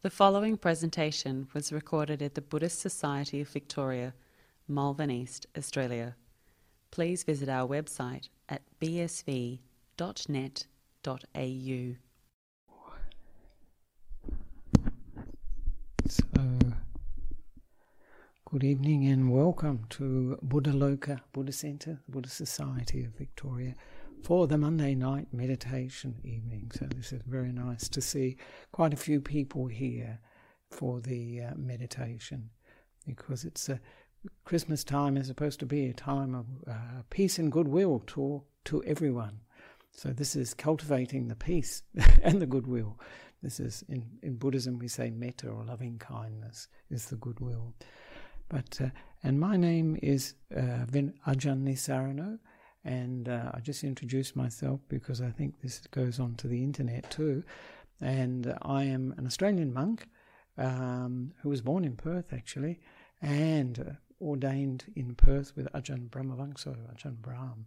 The following presentation was recorded at the Buddhist Society of Victoria, Malvern East, Australia. Please visit our website at bsv.net.au. So, good evening and welcome to Buddha Loka Buddha Centre, the Buddhist Society of Victoria, for the Monday night meditation evening. So, this is very nice to see quite a few people here for the uh, meditation because it's a Christmas time is supposed to be a time of uh, peace and goodwill to to everyone. So this is cultivating the peace and the goodwill. This is in, in Buddhism we say metta or loving kindness is the goodwill. But uh, and my name is uh, Vin Ajahn Nissarano, and uh, I just introduced myself because I think this goes on to the internet too. And I am an Australian monk um, who was born in Perth actually, and uh, ordained in Perth with Ajahn Brahmavamso, Ajahn Brahm,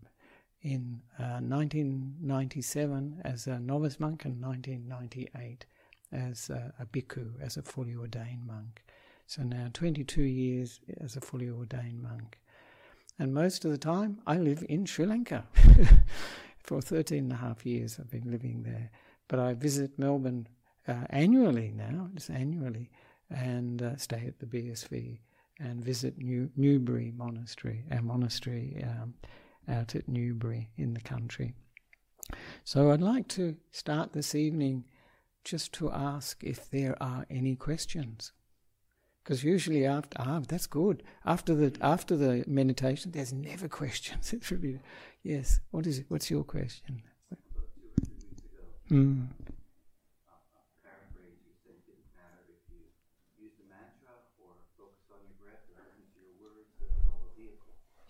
in uh, 1997 as a novice monk and 1998 as a, a bhikkhu, as a fully ordained monk. So now 22 years as a fully ordained monk. And most of the time I live in Sri Lanka. For 13 and a half years I've been living there. But I visit Melbourne uh, annually now, just annually, and uh, stay at the BSV and visit New, Newbury Monastery, our monastery um, out at Newbury in the country. So I'd like to start this evening just to ask if there are any questions. Because usually after ah that's good after the after the meditation there's never questions. It's really yes. What is it? What's your question? Mm.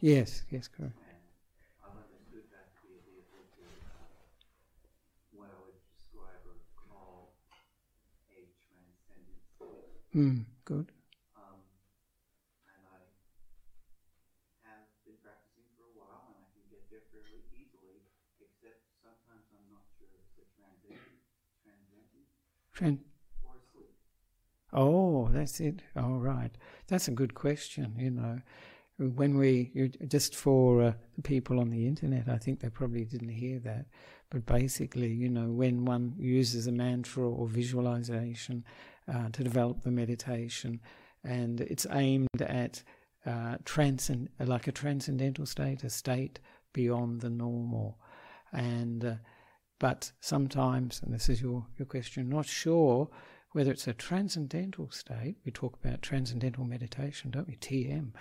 Yes, yes, correct. Mm, good. Um, and I have been practicing for a while, and I can get there fairly easily, except sometimes I'm not sure if it's a transition, transcendental, Sleep. Oh, that's it. All right. That's a good question, you know. When we, just for uh, the people on the internet, I think they probably didn't hear that. But basically, you know, when one uses a mantra or visualization uh, to develop the meditation, and it's aimed at uh, transcend, like a transcendental state, a state beyond the normal. And, uh, but sometimes, and this is your, your question, not sure whether it's a transcendental state, we talk about transcendental meditation, don't we? TM.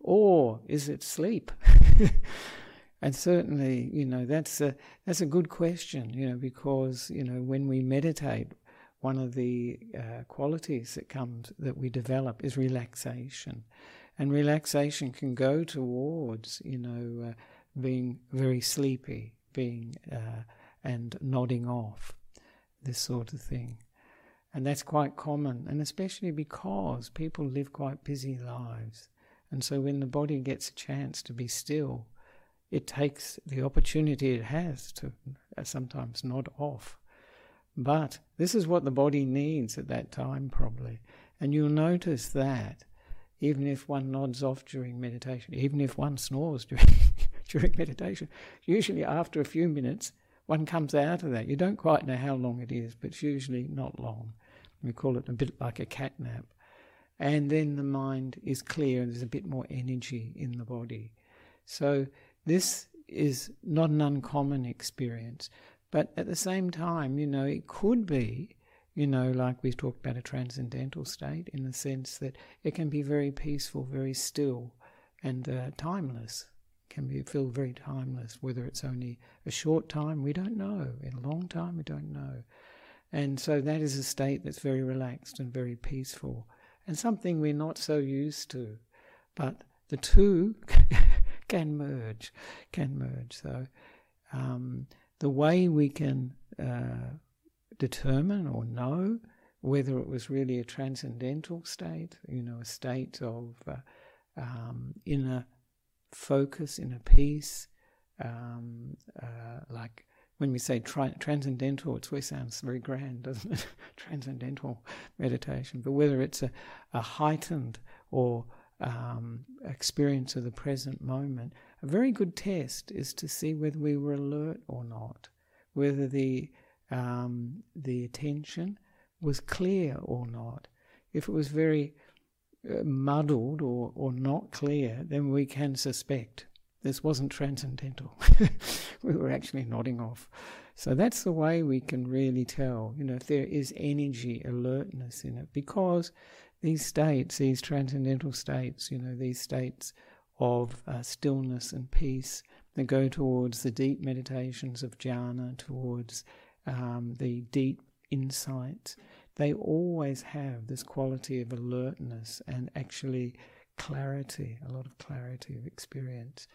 Or is it sleep? and certainly, you know, that's a that's a good question, you know, because, you know, when we meditate, one of the uh, qualities that comes that we develop is relaxation. And relaxation can go towards, you know, uh, being very sleepy, being uh, and nodding off, this sort of thing. And that's quite common, and especially because people live quite busy lives. And so when the body gets a chance to be still, it takes the opportunity it has to uh, sometimes nod off. But this is what the body needs at that time, probably. And you'll notice that even if one nods off during meditation, even if one snores during, during meditation, usually after a few minutes, one comes out of that. You don't quite know how long it is, but it's usually not long. We call it a bit like a cat nap. And then the mind is clear and there's a bit more energy in the body. So this is not an uncommon experience. But at the same time, you know, it could be, you know, like we've talked about a transcendental state in the sense that it can be very peaceful, very still, and uh, timeless. Can be feel very timeless. Whether it's only a short time, we don't know. In a long time, we don't know. And so that is a state that's very relaxed and very peaceful, and something we're not so used to. But the two can merge, can merge. So. Um, the way we can uh, determine or know whether it was really a transcendental state, you know, a state of uh, um, inner focus, inner peace, um, uh, like when we say tri- transcendental, it always sounds very grand, doesn't it? transcendental meditation. But whether it's a, a heightened or um, experience of the present moment, a very good test is to see whether we were alert or not, whether the um, the attention was clear or not. If it was very muddled or, or not clear, then we can suspect this wasn't transcendental. we were actually nodding off. So that's the way we can really tell, you know, if there is energy, alertness in it, because these states, these transcendental states, you know, these states of uh, stillness and peace that go towards the deep meditations of jhana, towards um, the deep insight, they always have this quality of alertness and actually clarity, a lot of clarity of experience.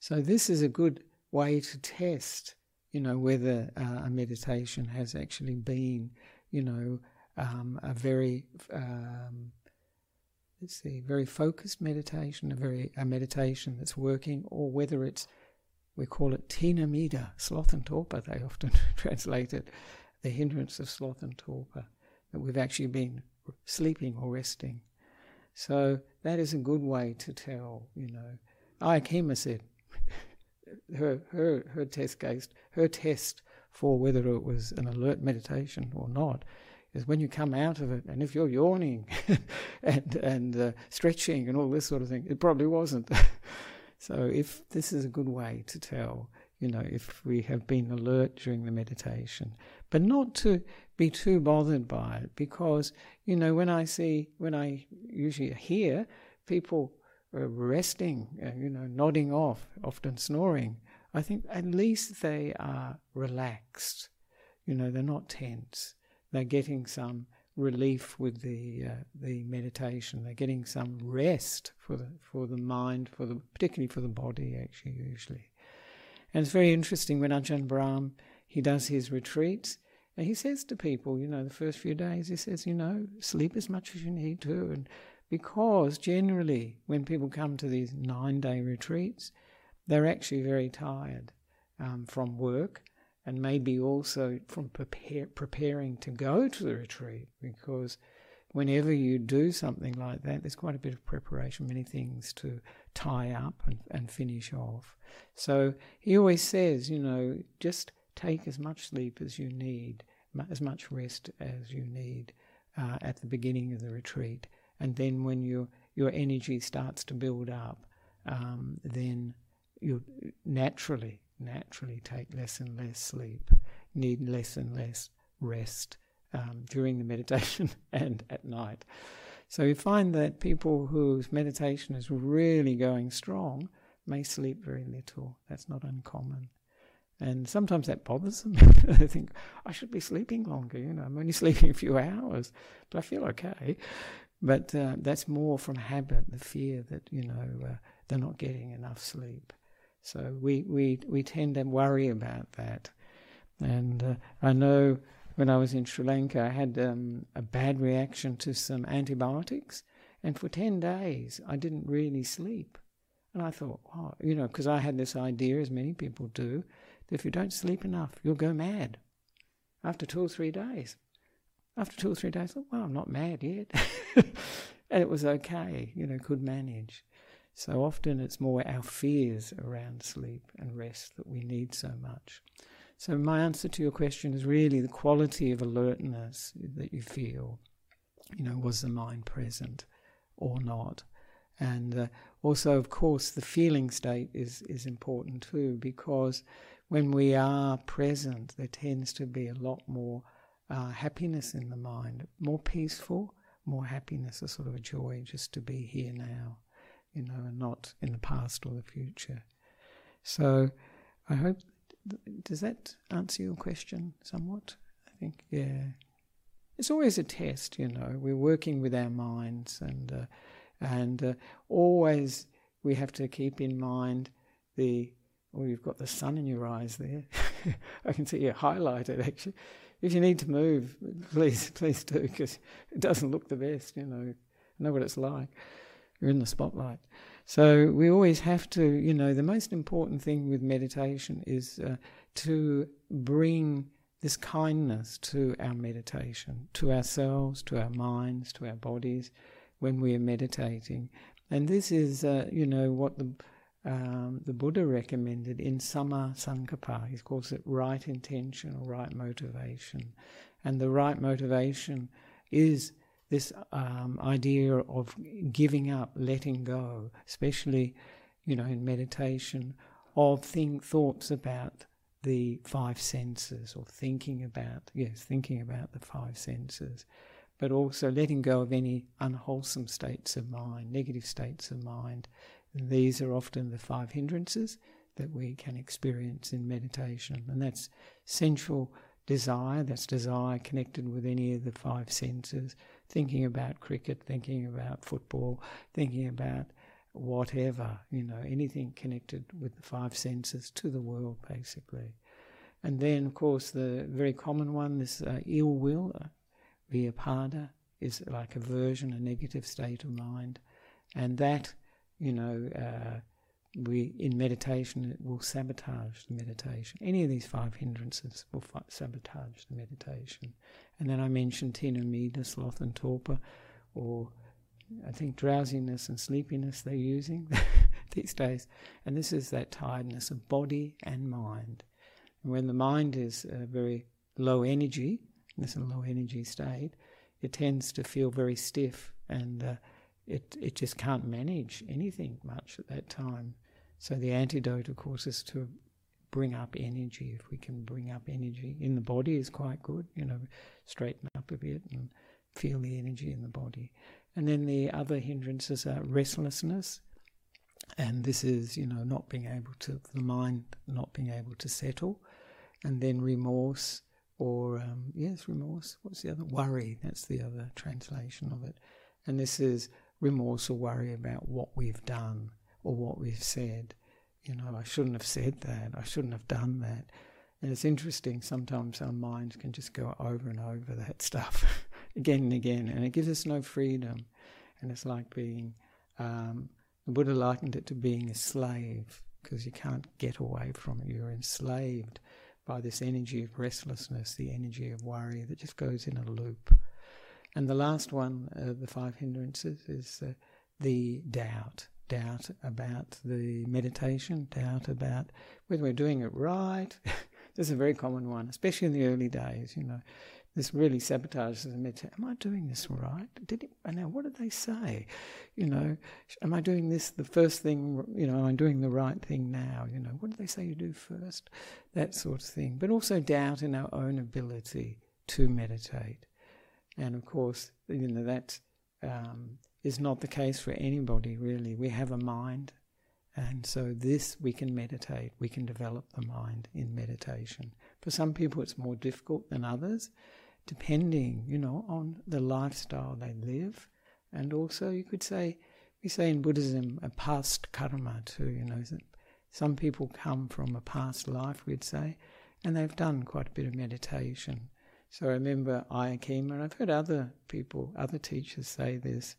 So this is a good way to test, you know, whether uh, a meditation has actually been, you know, um, a very um, let's see, very focused meditation, a very a meditation that's working, or whether it's we call it thina middha, sloth and torpor. They often translate it, the hindrance of sloth and torpor, that we've actually been sleeping or resting. So that is a good way to tell. You know, Ayya said her her her test case, her test for whether it was an alert meditation or not is when you come out of it, and if you're yawning and and uh, stretching and all this sort of thing, it probably wasn't. so if this is a good way to tell, you know, if we have been alert during the meditation, but not to be too bothered by it, because you know when I see when I usually hear people resting, uh, you know, nodding off, often snoring. I think at least they are relaxed. You know, they're not tense. They're getting some relief with the uh, the meditation. They're getting some rest for the for the mind, for the particularly for the body. Actually, usually, and it's very interesting when Ajahn Brahm he does his retreats. And he says to people, you know, the first few days, he says, you know, sleep as much as you need to, and because generally, when people come to these nine day retreats, they're actually very tired um, from work and maybe also from prepare, preparing to go to the retreat because whenever you do something like that, there's quite a bit of preparation, many things to tie up and, and finish off. So he always says, you know, just take as much sleep as you need, as much rest as you need uh, at the beginning of the retreat and then when your your energy starts to build up, um, then you naturally naturally take less and less sleep, need less and less rest um, during the meditation and at night. So you find that people whose meditation is really going strong may sleep very little. That's not uncommon. And sometimes that bothers them. they think, I should be sleeping longer, you know, I'm only sleeping a few hours, but I feel okay. But uh, that's more from habit, the fear that, you know, uh, they're not getting enough sleep. So we, we, we tend to worry about that. And uh, I know when I was in Sri Lanka, I had um, a bad reaction to some antibiotics. And for 10 days, I didn't really sleep. And I thought, oh, you know, because I had this idea, as many people do, that if you don't sleep enough, you'll go mad after two or three days. After two or three days, I thought, well, I'm not mad yet. and it was okay, you know, could manage. So often it's more our fears around sleep and rest that we need so much. So my answer to your question is really the quality of alertness that you feel. You know, was the mind present or not? And uh, also, of course, the feeling state is, is important too, because when we are present, there tends to be a lot more uh, happiness in the mind, more peaceful, more happiness, a sort of a joy just to be here now, you know, and not in the past or the future. So I hope, does that answer your question somewhat? I think, yeah. It's always a test, you know. We're working with our minds, and uh, and uh, always we have to keep in mind the. Oh, you've got the sun in your eyes there. I can see you highlighted actually if you need to move, please, please do, because it doesn't look the best, you know. I know what it's like. You're in the spotlight. So we always have to, you know, the most important thing with meditation is uh, to bring this kindness to our meditation, to ourselves, to our minds, to our bodies when we are meditating. And this is, uh, you know, what the um, the Buddha recommended in Samma Sankappa. He calls it right intention or right motivation. And the right motivation is this um, idea of giving up, letting go, especially, you know, in meditation, of think, thoughts about the five senses or thinking about, yes, thinking about the five senses, but also letting go of any unwholesome states of mind, negative states of mind. These are often the five hindrances that we can experience in meditation, and that's sensual desire, that's desire connected with any of the five senses, thinking about cricket, thinking about football, thinking about whatever, you know, anything connected with the five senses to the world, basically. And then, of course, the very common one, this uh, ill will, uh, vyapada, is like aversion, a negative state of mind. And that, you know, uh, we in meditation it will sabotage the meditation. Any of these five hindrances will fi- sabotage the meditation. And then I mentioned thina, middha, sloth, and torpor, or I think drowsiness and sleepiness they're using these days. And this is that tiredness of body and mind. And when the mind is uh, very low energy, this is a low energy state, it tends to feel very stiff and uh, it, it just can't manage anything much at that time. So the antidote, of course, is to bring up energy. If we can bring up energy in the body is quite good, you know, straighten up a bit and feel the energy in the body. And then the other hindrances are restlessness, and this is, you know, not being able to, the mind not being able to settle, and then remorse, or, um, yes, remorse, what's the other? Worry, that's the other translation of it. And this is remorse or worry about what we've done or what we've said. You know, I shouldn't have said that, I shouldn't have done that. And it's interesting, sometimes our minds can just go over and over that stuff again and again, and it gives us no freedom. And it's like being, um, the Buddha likened it to being a slave, because you can't get away from it. You're enslaved by this energy of restlessness, the energy of worry that just goes in a loop. And the last one of the five hindrances is uh, the doubt doubt about the meditation, doubt about whether we're doing it right. this is a very common one, especially in the early days, you know. This really sabotages the meditation. Am I doing this right? Did it, now what did they say? You know, am I doing this the first thing? You know, am I doing the right thing now? You know, what did they say you do first? That sort of thing. But also doubt in our own ability to meditate, and of course, you know that um, is not the case for anybody, really. We have a mind, and so this we can meditate, we can develop the mind in meditation. For some people, it's more difficult than others, depending, you know, on the lifestyle they live. And also, you could say, we say in Buddhism, a past karma too, you know, some people come from a past life, we'd say, and they've done quite a bit of meditation. So I remember Ayya Khema, and I've heard other people, other teachers say this,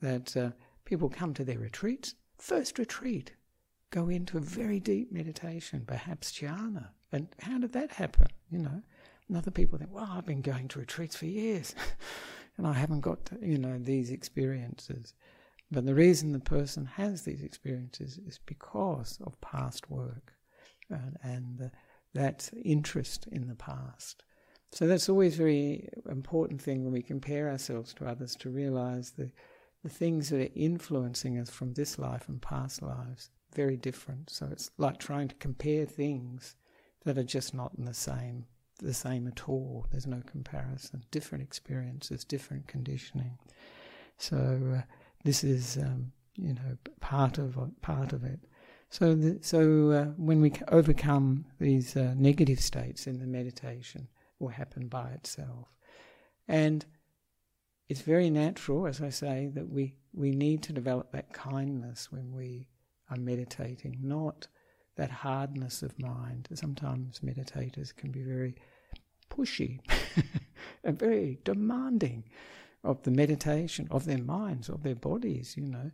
that uh, people come to their retreats, first retreat, go into a very deep meditation, perhaps jhana. And how did that happen? You know, and other people think, well, I've been going to retreats for years and I haven't got, to, you know, these experiences. But the reason the person has these experiences is because of past work and, and uh, that interest in the past. So that's always a very important thing when we compare ourselves to others to realize the the things that are influencing us from this life and past lives very different. So it's like trying to compare things that are just not in the same the same at all. There's no comparison. Different experiences, different conditioning. So uh, this is um, you know part of part of it. So the, so uh, when we overcome these uh, negative states in the meditation, will happen by itself, and it's very natural, as I say, that we, we need to develop that kindness when we are meditating, not that hardness of mind. Sometimes meditators can be very pushy and very demanding of the meditation, of their minds, of their bodies, you know.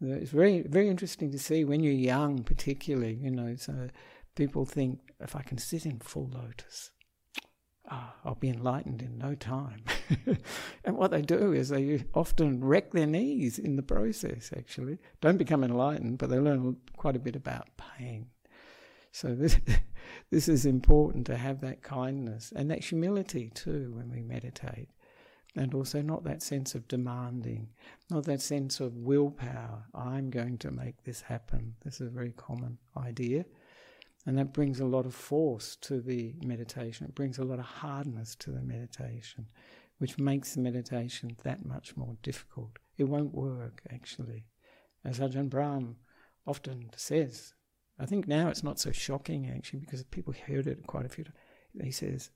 It's very, very interesting to see when you're young, particularly, you know, so people think if I can sit in full lotus, oh, I'll be enlightened in no time. and what they do is they often wreck their knees in the process, actually. Don't become enlightened, but they learn quite a bit about pain. So this, this is important to have that kindness and that humility too when we meditate. And also not that sense of demanding, not that sense of willpower. I'm going to make this happen. This is a very common idea. And that brings a lot of force to the meditation. It brings a lot of hardness to the meditation, which makes the meditation that much more difficult. It won't work, actually. As Ajahn Brahm often says, I think now it's not so shocking, actually, because people heard it quite a few times. He says,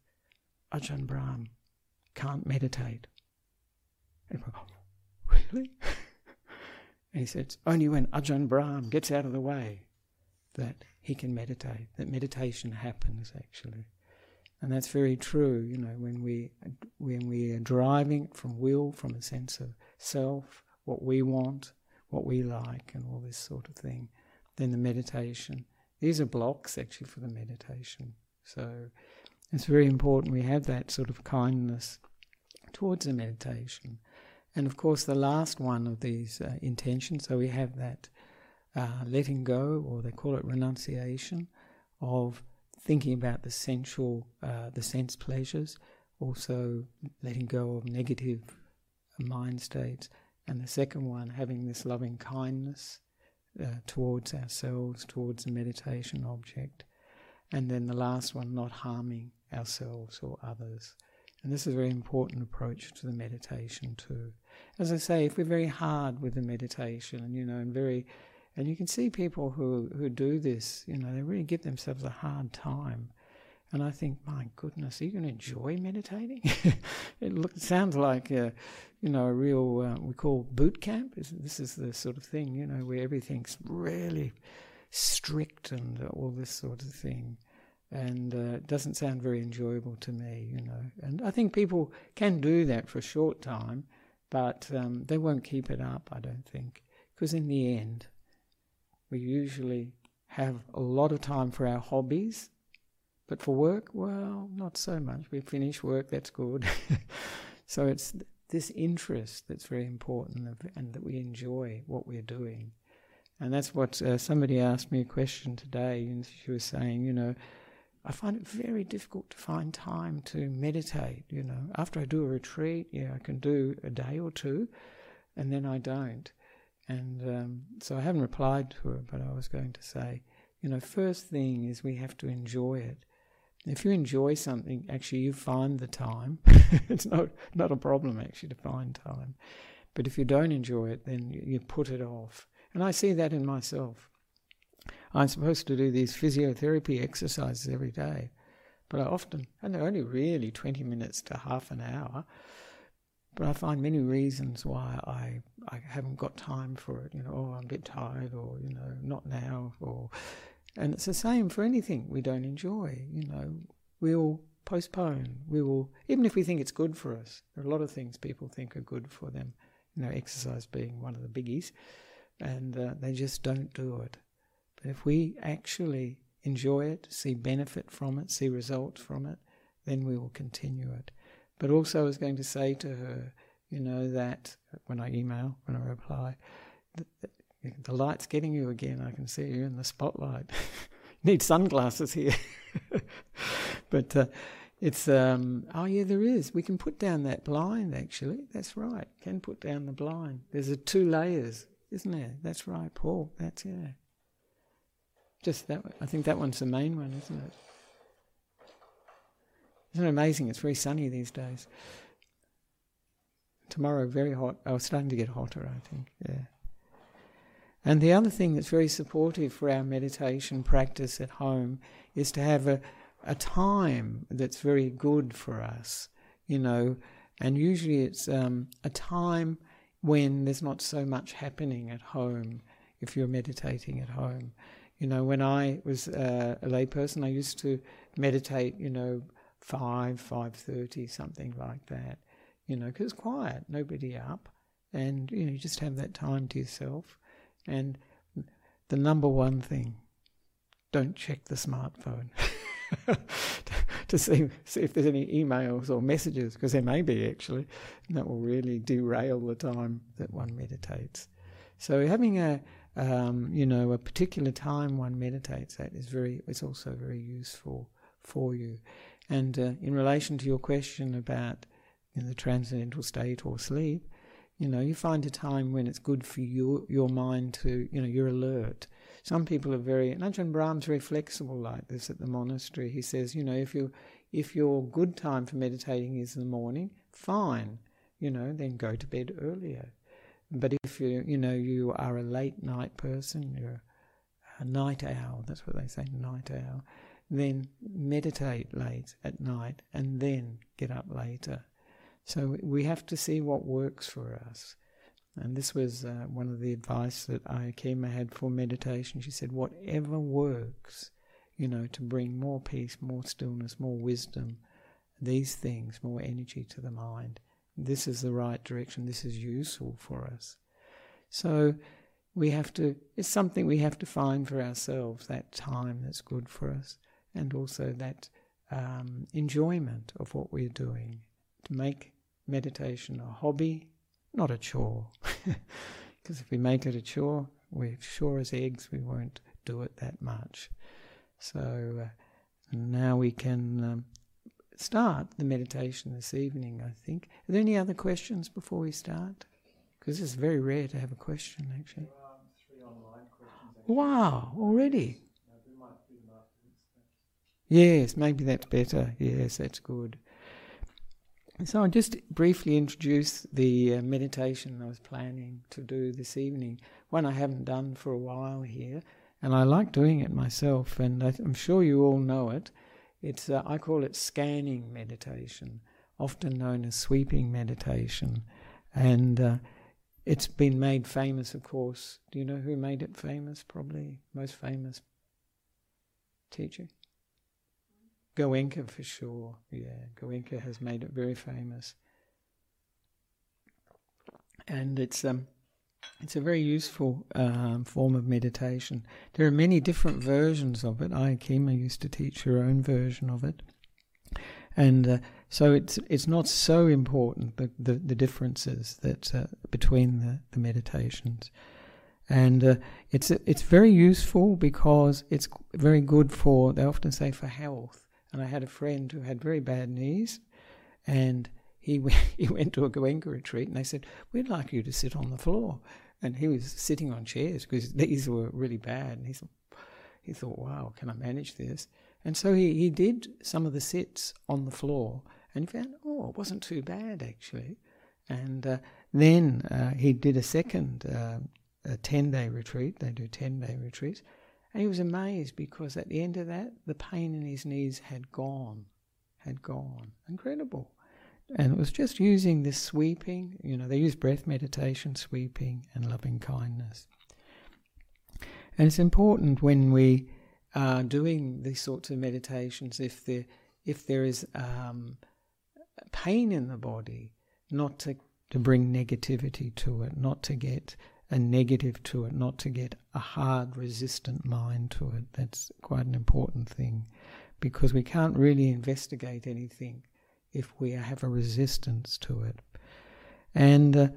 Ajahn Brahm can't meditate. And oh, really? and he says, only when Ajahn Brahm gets out of the way that he can meditate, that meditation happens actually. And that's very true, you know, when we when we are driving from will, from a sense of self, what we want, what we like, and all this sort of thing, then the meditation. These are blocks actually for the meditation. So it's very important we have that sort of kindness towards the meditation. And of course, the last one of these uh, intentions, so we have that uh, letting go, or they call it renunciation, of thinking about the sensual, uh, the sense pleasures, also letting go of negative mind states, and the second one, having this loving kindness uh, towards ourselves, towards the meditation object, and then the last one, not harming ourselves or others. And this is a very important approach to the meditation too. As I say, if we're very hard with the meditation, and you know, and very and you can see people who, who do this, you know, they really give themselves a hard time. And I think, my goodness, are you going to enjoy meditating? it look, sounds like, a, you know, a real, uh, we call boot camp. This is the sort of thing, you know, where everything's really strict and all this sort of thing. And uh, it doesn't sound very enjoyable to me, you know. And I think people can do that for a short time, but um, they won't keep it up, I don't think. Because in the end, we usually have a lot of time for our hobbies, but for work, well, not so much. We finish work, that's good. so it's this interest that's very important and that we enjoy what we're doing. And that's what uh, somebody asked me a question today, and she was saying, you know, I find it very difficult to find time to meditate. You know, after I do a retreat, yeah, I can do a day or two, and then I don't. And um, so I haven't replied to her, but I was going to say, you know, first thing is we have to enjoy it. If you enjoy something, actually you find the time. it's not not a problem actually to find time. But if you don't enjoy it, then you, you put it off. And I see that in myself. I'm supposed to do these physiotherapy exercises every day, but I often, and they're only really 20 minutes to half an hour, but I find many reasons why I, I haven't got time for it. You know, oh, I'm a bit tired, or you know, not now, or and it's the same for anything we don't enjoy. You know, we'll postpone. We will, even if we think it's good for us. There are a lot of things people think are good for them. You know, exercise being one of the biggies, and uh, they just don't do it. But if we actually enjoy it, see benefit from it, see results from it, then we will continue it. But also, I was going to say to her, you know, that when I email, when I reply, the, the light's getting you again. I can see you in the spotlight. Need sunglasses here. but uh, it's, um, oh yeah, there is. We can put down that blind, actually. That's right. Can put down the blind. There's a two layers, isn't there? That's right, Paul. That's, yeah. Just that, I think that one's the main one, isn't it? Isn't it amazing? It's very sunny these days. Tomorrow, very hot. Oh, it's starting to get hotter, I think. Yeah. And the other thing that's very supportive for our meditation practice at home is to have a, a time that's very good for us, you know. And usually it's um, a time when there's not so much happening at home if you're meditating at home. You know, when I was uh, a layperson, I used to meditate, you know, five, five thirty, something like that. You know, because it's quiet, nobody up, and you know, you just have that time to yourself. And the number one thing don't check the smartphone to see, see if there's any emails or messages, because there may be actually, and that will really derail the time that one meditates. So having a um, you know a particular time one meditates at is very is also very useful for you. And uh, in relation to your question about the transcendental state or sleep, you know, you find a time when it's good for your your mind to, you know, you're alert. Some people are very Ajahn Brahm's very flexible like this at the monastery. He says, you know, if you if your good time for meditating is in the morning, fine, you know, then go to bed earlier. But if you you know you are a late night person, you're a night owl. That's what they say, night owl. Then meditate late at night, and then get up later. So we have to see what works for us. And this was uh, one of the advice that Ayya had for meditation. She said, whatever works, you know, to bring more peace, more stillness, more wisdom, these things, more energy to the mind. This is the right direction. This is useful for us. So we have to, it's something we have to find for ourselves, that time that's good for us, and also that um, enjoyment of what we're doing. To make meditation a hobby, not a chore. Because if we make it a chore, we're sure as eggs we won't do it that much. So uh, now we can um, start the meditation this evening, I think. Are there any other questions before we start? Because it's very rare to have a question, actually. Wow, already? Yes, maybe that's better. Yes, that's good. So I'll just briefly introduce the uh, meditation I was planning to do this evening. One I haven't done for a while here, and I like doing it myself, and I'm sure you all know it. It's uh, I call it scanning meditation, often known as sweeping meditation, and uh, it's been made famous, of course. Do you know who made it famous? Probably most famous teacher. Goenka for sure. Yeah, Goenka has made it very famous. And it's um it's a very useful um, form of meditation. There are many different versions of it. Ayya Khema used to teach her own version of it, and uh, so it's it's not so important the the, the differences that uh, between the, the meditations, and uh, it's it's very useful because it's very good for they often say for health. And I had a friend who had very bad knees, and he went, he went to a Goenka retreat, and they said, "We'd like you to sit on the floor." And he was sitting on chairs because these were really bad. And he thought, he thought, "Wow, can I manage this?" And so he, he did some of the sits on the floor, and he found, oh, it wasn't too bad actually. And uh, then uh, he did a second uh, a ten day retreat. They do ten day retreats, and he was amazed because at the end of that, the pain in his knees had gone, had gone. Incredible. And it was just using this sweeping, you know, they use breath meditation, sweeping, and loving kindness. And it's important when we are doing these sorts of meditations, if there, if there is um, pain in the body, not to, to bring negativity to it, not to get a negative to it, not to get a hard, resistant mind to it. That's quite an important thing because we can't really investigate anything if we have a resistance to it. And uh,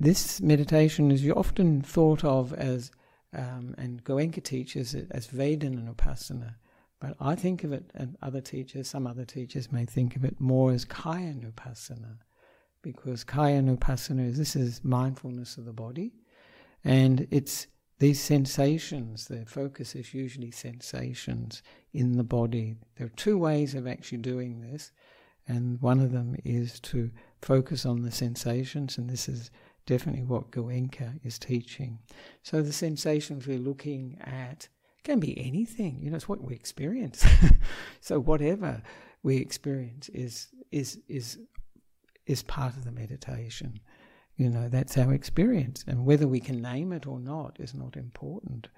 this meditation is often thought of as, um, and Goenka teaches it as Vedana Upasana, but I think of it, and other teachers, some other teachers may think of it more as Kayanupassana because kayanupassana is this is mindfulness of the body, and it's these sensations. The focus is usually sensations in the body. There are two ways of actually doing this, and one of them is to focus on the sensations, and this is definitely what Goenka is teaching. So the sensations we're looking at can be anything. You know, it's what we experience. so whatever we experience is is is is part of the meditation. You know, that's our experience. And whether we can name it or not is not important.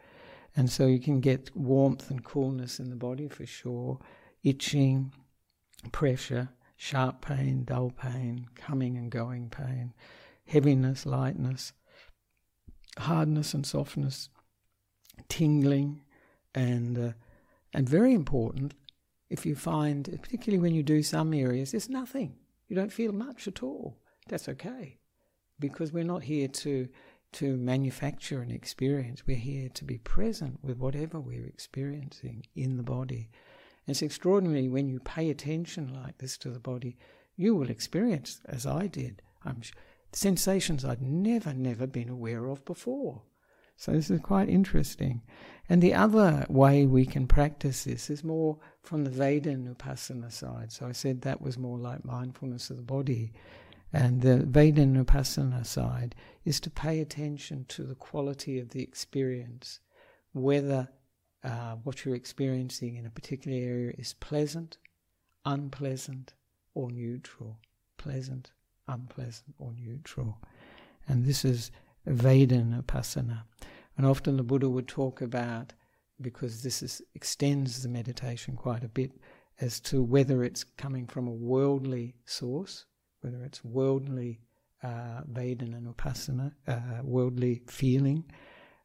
And so you can get warmth and coolness in the body for sure, itching, pressure, sharp pain, dull pain, coming and going pain, heaviness, lightness, hardness and softness, tingling, And, uh, and very important, if you find, particularly when you do some areas, there's nothing. You don't feel much at all. That's okay. Because we're not here to, to manufacture an experience. We're here to be present with whatever we're experiencing in the body. And it's extraordinary when you pay attention like this to the body, you will experience, as I did, I'm sensations I'd never, never been aware of before. So this is quite interesting. And the other way we can practice this is more from the Vedana side. So I said that was more like mindfulness of the body. And the Vedana side is to pay attention to the quality of the experience, whether uh, what you're experiencing in a particular area is pleasant, unpleasant, or neutral. Pleasant, unpleasant, or neutral. And this is Vedana And often the Buddha would talk about, because this is, extends the meditation quite a bit, as to whether it's coming from a worldly source, whether it's worldly uh, Vedananupassana, uh, worldly feeling,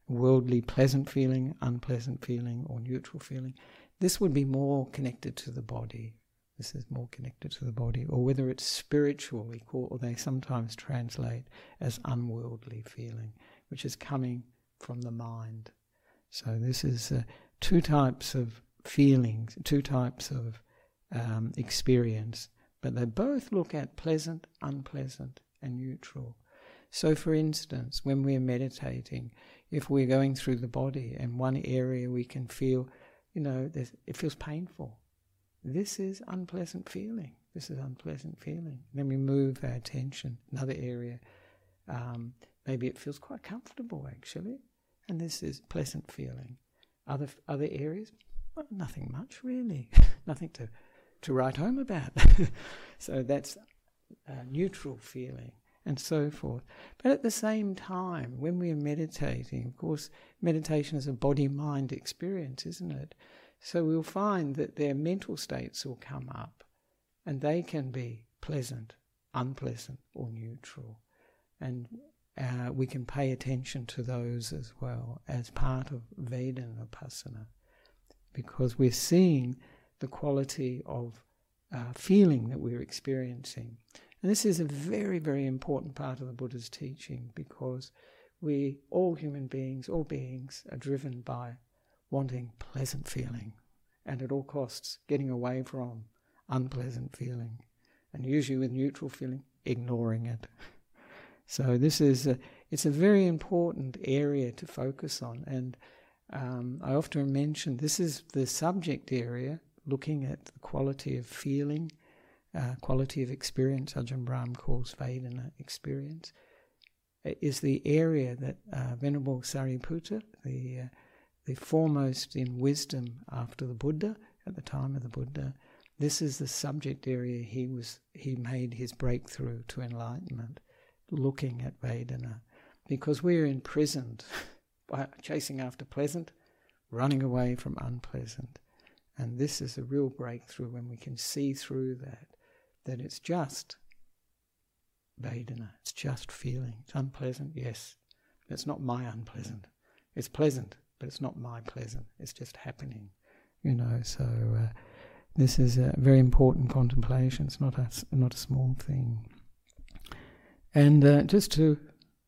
worldly pleasant feeling, unpleasant feeling, or neutral feeling. This would be more connected to the body. This is more connected to the body, or whether it's spiritual, we call, or they sometimes translate as unworldly feeling, which is coming from the mind. So this is uh, two types of feelings, two types of um, experience, but they both look at pleasant, unpleasant, and neutral. So, for instance, when we're meditating, if we're going through the body and one area we can feel, you know, it feels painful. This is unpleasant feeling. This is unpleasant feeling. Then we move our attention another area. Um, maybe it feels quite comfortable actually, and this is pleasant feeling. Other other areas, well, nothing much really, nothing to to write home about. so that's a neutral feeling and so forth. But at the same time, when we're meditating, of course, meditation is a body mind experience, isn't it? So we'll find that their mental states will come up and they can be pleasant, unpleasant, or neutral. And uh, we can pay attention to those as well as part of Vedana Pasana, because we're seeing the quality of uh, feeling that we're experiencing. And this is a very, very important part of the Buddha's teaching because we, all human beings, all beings, are driven by wanting pleasant feeling and at all costs getting away from unpleasant feeling. And usually with neutral feeling, ignoring it. So this is a, it's a very important area to focus on. And um, I often mention this is the subject area, looking at the quality of feeling uh, quality of experience, Ajahn Brahm calls Vedana experience, is the area that uh, Venerable Sariputta, the, uh, the foremost in wisdom after the Buddha, at the time of the Buddha, this is the subject area he was he made his breakthrough to enlightenment, looking at Vedana, because we're imprisoned by chasing after pleasant, running away from unpleasant, and this is a real breakthrough when we can see through that that it's just Vedana, it's just feeling. It's unpleasant, yes. It's not my unpleasant. It's pleasant, but it's not my pleasant. It's just happening, you know. So uh, this is a very important contemplation. It's not a not a small thing. And uh, just to,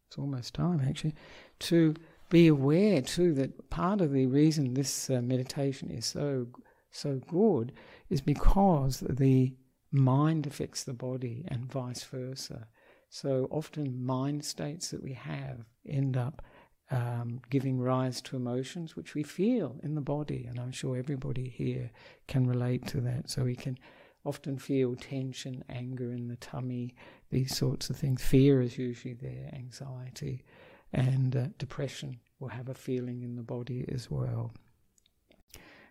it's almost time actually, to be aware too that part of the reason this uh, meditation is so so good is because the mind affects the body and vice versa. So often, mind states that we have end up um, giving rise to emotions which we feel in the body, and I'm sure everybody here can relate to that. So we can often feel tension, anger in the tummy, these sorts of things. Fear is usually there, anxiety, and uh, depression will have a feeling in the body as well.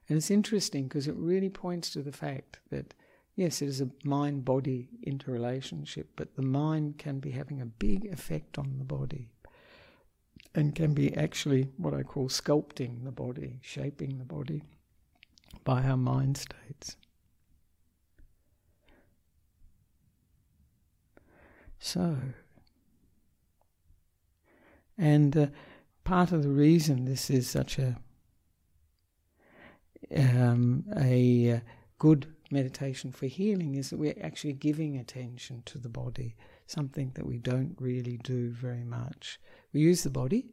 And it's interesting because it really points to the fact that Yes, it is a mind body interrelationship, but the mind can be having a big effect on the body and can be actually what I call sculpting the body, shaping the body by our mind states. So, and uh, part of the reason this is such a um, a uh, good meditation for healing is that we're actually giving attention to the body, something that we don't really do very much. We use the body,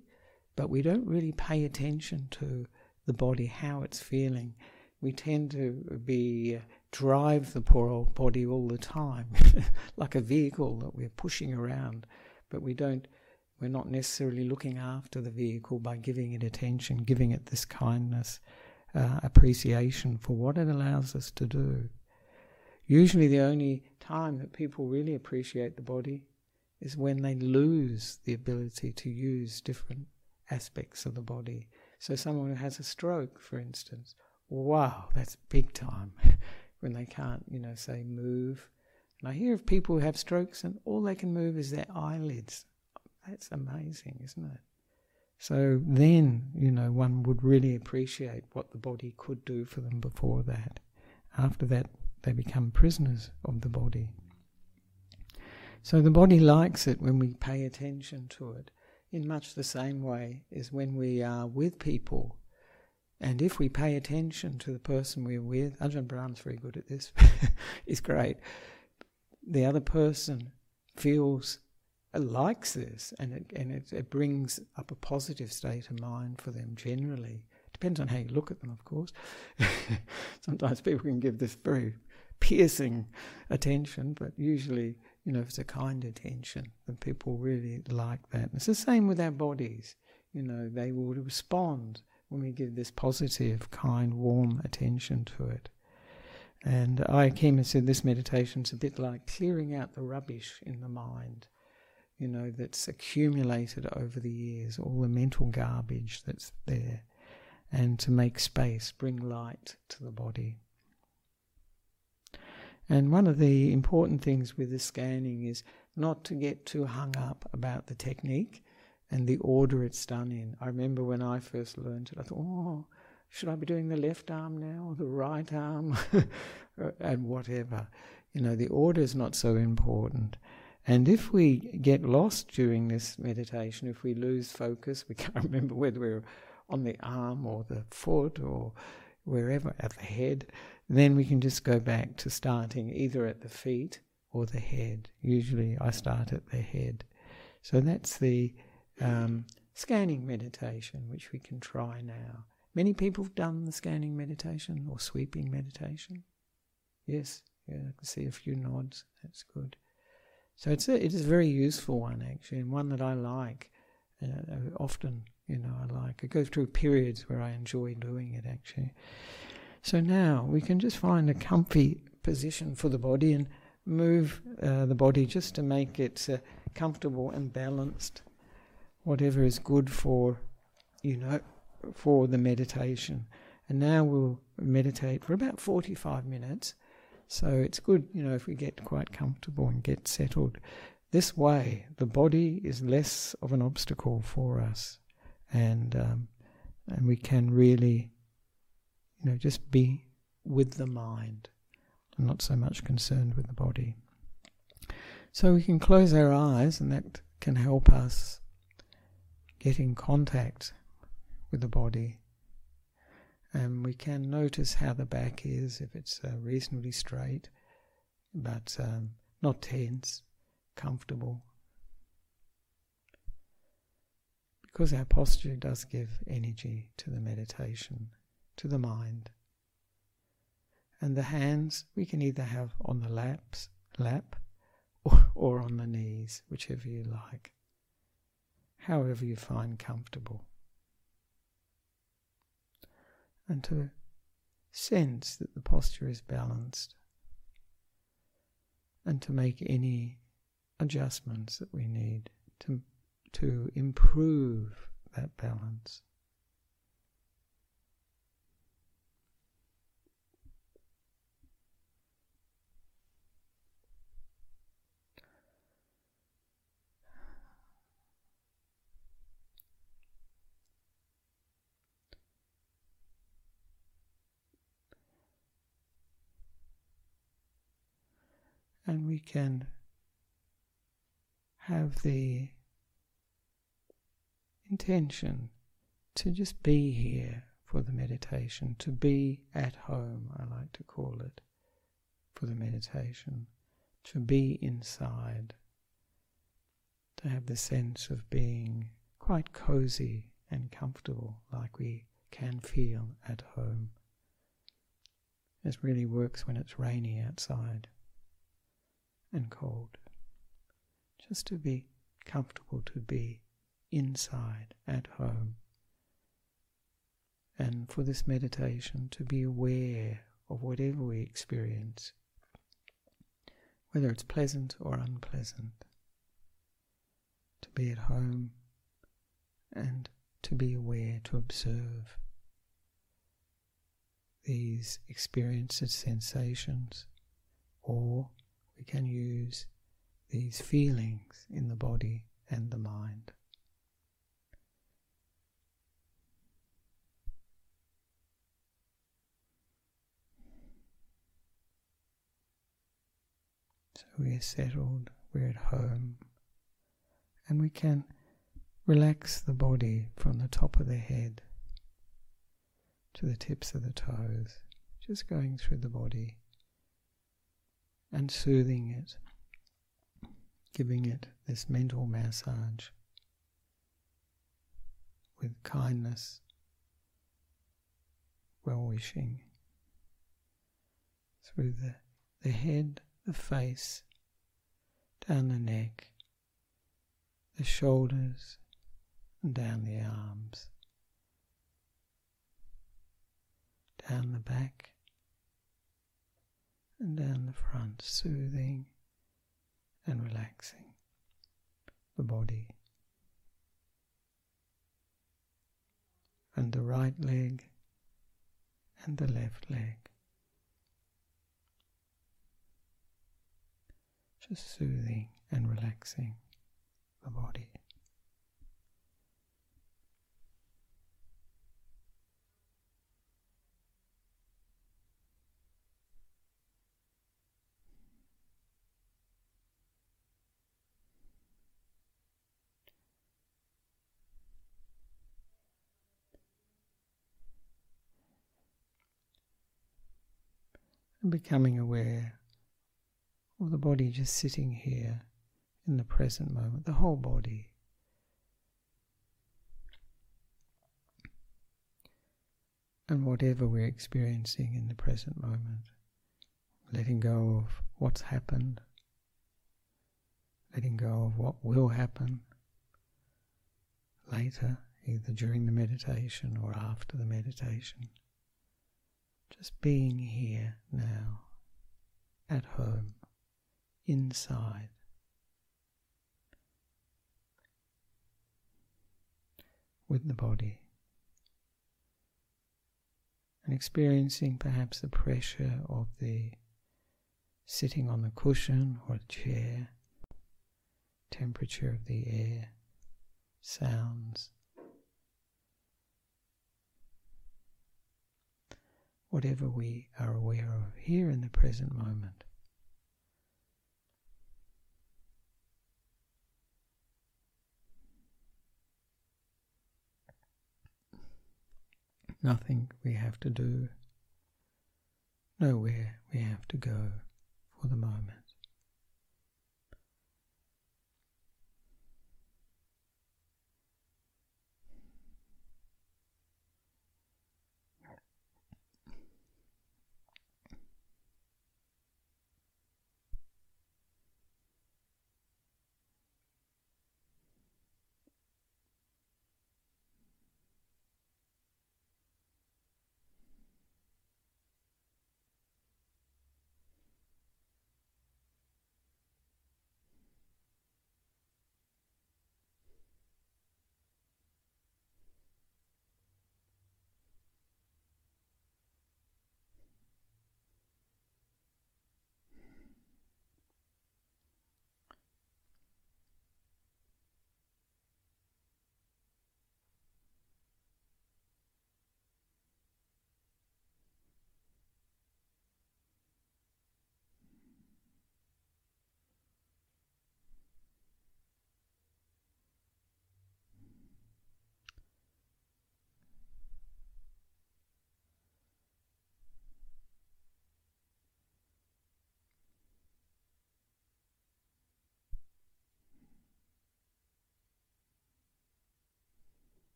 but we don't really pay attention to the body, how it's feeling. We tend to be uh, drive the poor old body all the time, like a vehicle that we're pushing around, but we don't. We're not necessarily looking after the vehicle by giving it attention, giving it this kindness, uh, appreciation for what it allows us to do. Usually, the only time that people really appreciate the body is when they lose the ability to use different aspects of the body. So, someone who has a stroke, for instance, wow, that's big time when they can't, you know, say move. And I hear of people who have strokes and all they can move is their eyelids. That's amazing, isn't it? So then, you know, one would really appreciate what the body could do for them before that. After that, they become prisoners of the body. So the body likes it when we pay attention to it in much the same way as when we are with people and if we pay attention to the person we're with, Ajahn Brahm's very good at this, it's great. The other person feels uh, likes this and it, and it, it brings up a positive state of mind for them generally. Depends on how you look at them, of course. Sometimes people can give this very piercing attention, but usually, you know, if it's a kind attention, then people really like that. And it's the same with our bodies. You know, they will respond when we give this positive, kind, warm attention to it. And Ayya said this meditation's a bit like clearing out the rubbish in the mind, you know, that's accumulated over the years, all the mental garbage that's there, and to make space, bring light to the body. And one of the important things with the scanning is not to get too hung up about the technique and the order it's done in. I remember when I first learned it, I thought, oh, should I be doing the left arm now or the right arm? and whatever. You know, the order is not so important. And if we get lost during this meditation, if we lose focus, we can't remember whether we're on the arm or the foot or wherever, at the head, then we can just go back to starting either at the feet or the head. Usually I start at the head. So that's the um, scanning meditation, which we can try now. Many people have done the scanning meditation or sweeping meditation. Yes, yeah, I can see a few nods. That's good. So it's a, it is a very useful one actually, and one that I like. Uh, often, you know, I like. I go through periods where I enjoy doing it actually. So now we can just find a comfy position for the body and move uh, the body just to make it uh, comfortable and balanced whatever is good for, you know, for the meditation. And now we'll meditate for about 45 minutes. So it's good, you know, if we get quite comfortable and get settled. This way, the body is less of an obstacle for us, and um, and we can really, you know, just be with the mind, and not so much concerned with the body. So we can close our eyes, and that can help us get in contact with the body. And we can notice how the back is, if it's uh, reasonably straight, but um, not tense, comfortable. Because our posture does give energy to the meditation, to the mind. And the hands we can either have on the laps, lap or, or on the knees, whichever you like however you find comfortable. And to sense that the posture is balanced and to make any adjustments that we need to, to improve that balance. And we can have the intention to just be here for the meditation, to be at home, I like to call it, for the meditation, to be inside, to have the sense of being quite cozy and comfortable, like we can feel at home. This really works when it's rainy outside and cold. Just to be comfortable to be inside at home. And for this meditation, to be aware of whatever we experience, whether it's pleasant or unpleasant, to be at home and to be aware, to observe these experienced sensations, or we can use these feelings in the body and the mind. So we are settled, we're at home, and we can relax the body from the top of the head to the tips of the toes, just going through the body and soothing it, giving it this mental massage with kindness, well wishing through the, the head, the face, down the neck, the shoulders, and down the arms. down the back and down the front, soothing and relaxing the body. And the right leg and the left leg. Just soothing and relaxing the body. And becoming aware of the body just sitting here in the present moment, the whole body. And whatever we're experiencing in the present moment, letting go of what's happened, letting go of what will happen later, either during the meditation or after the meditation. Just being here now, at home, inside. With the body. And experiencing perhaps the pressure of the sitting on the cushion or chair, temperature of the air, sounds. Whatever we are aware of here in the present moment. Nothing we have to do, nowhere we have to go for the moment.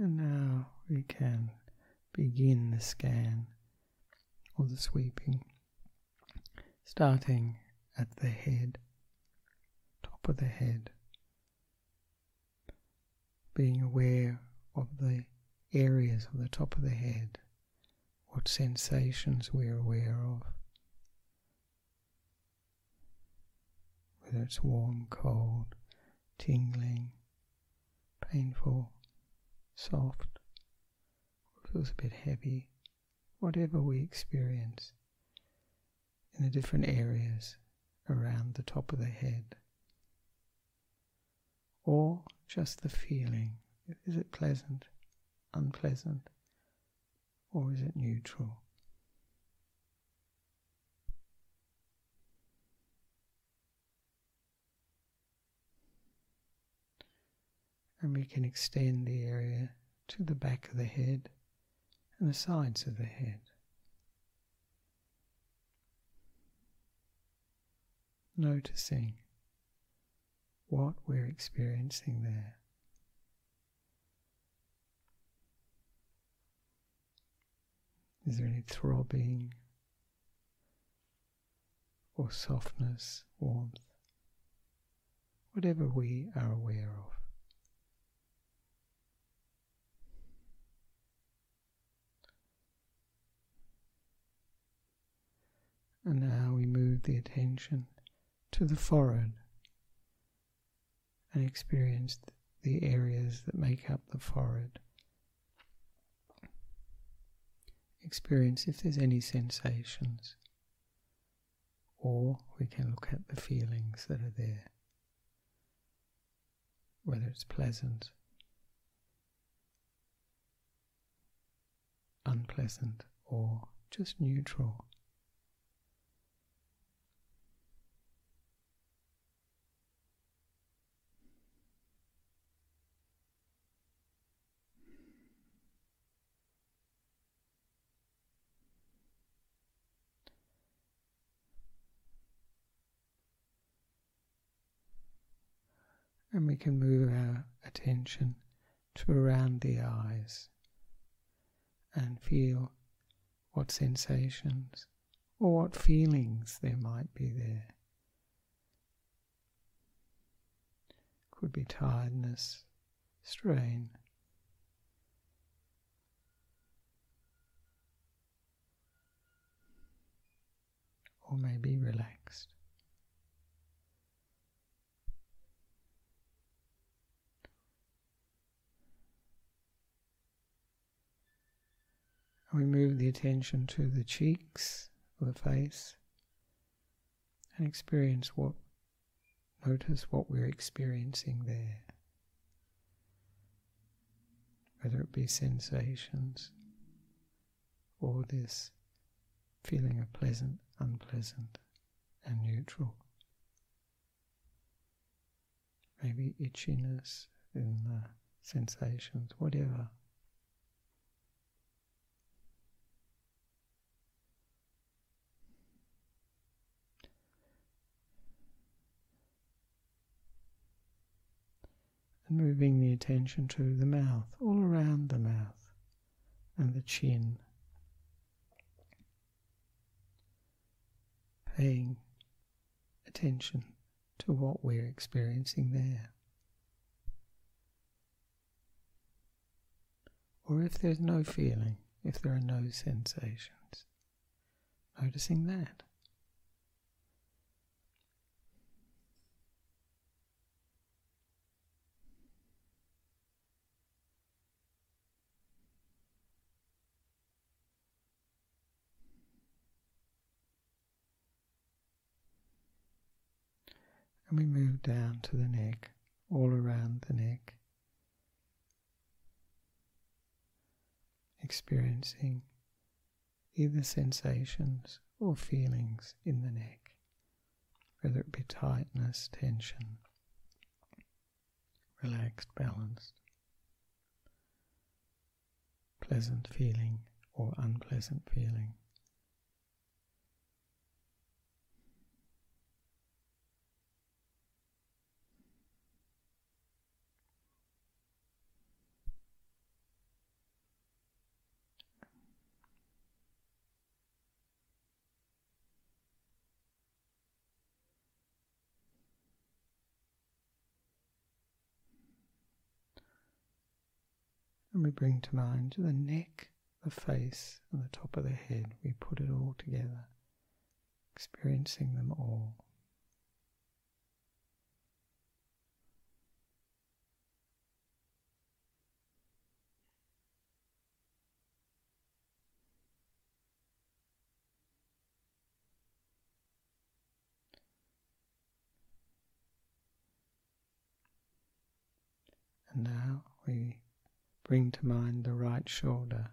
And now we can begin the scan or the sweeping, starting at the head, top of the head, being aware of the areas of the top of the head, what sensations we're aware of, whether it's warm, cold, tingling, painful, soft, or feels a bit heavy, whatever we experience in the different areas around the top of the head, or just the feeling. Is it pleasant, unpleasant, or is it neutral? And we can extend the area to the back of the head and the sides of the head. Noticing what we're experiencing there. Is there any throbbing or softness, warmth, whatever we are aware of? And now we move the attention to the forehead and experience the areas that make up the forehead. Experience if there's any sensations, or we can look at the feelings that are there, whether it's pleasant, unpleasant, or just neutral. And we can move our attention to around the eyes and feel what sensations or what feelings there might be there. Could be tiredness, strain. Or maybe relaxed. And we move the attention to the cheeks of the face and experience what, notice what we're experiencing there. Whether it be sensations or this feeling of pleasant, unpleasant, and neutral. Maybe itchiness in the sensations, whatever. And moving the attention to the mouth, all around the mouth and the chin. Paying attention to what we're experiencing there. Or if there's no feeling, if there are no sensations, noticing that. And we move down to the neck, all around the neck, experiencing either sensations or feelings in the neck, whether it be tightness, tension, relaxed, balanced, pleasant feeling or unpleasant feeling. And we bring to mind the neck, the face, and the top of the head. We put it all together, experiencing them all. And now we bring to mind the right shoulder,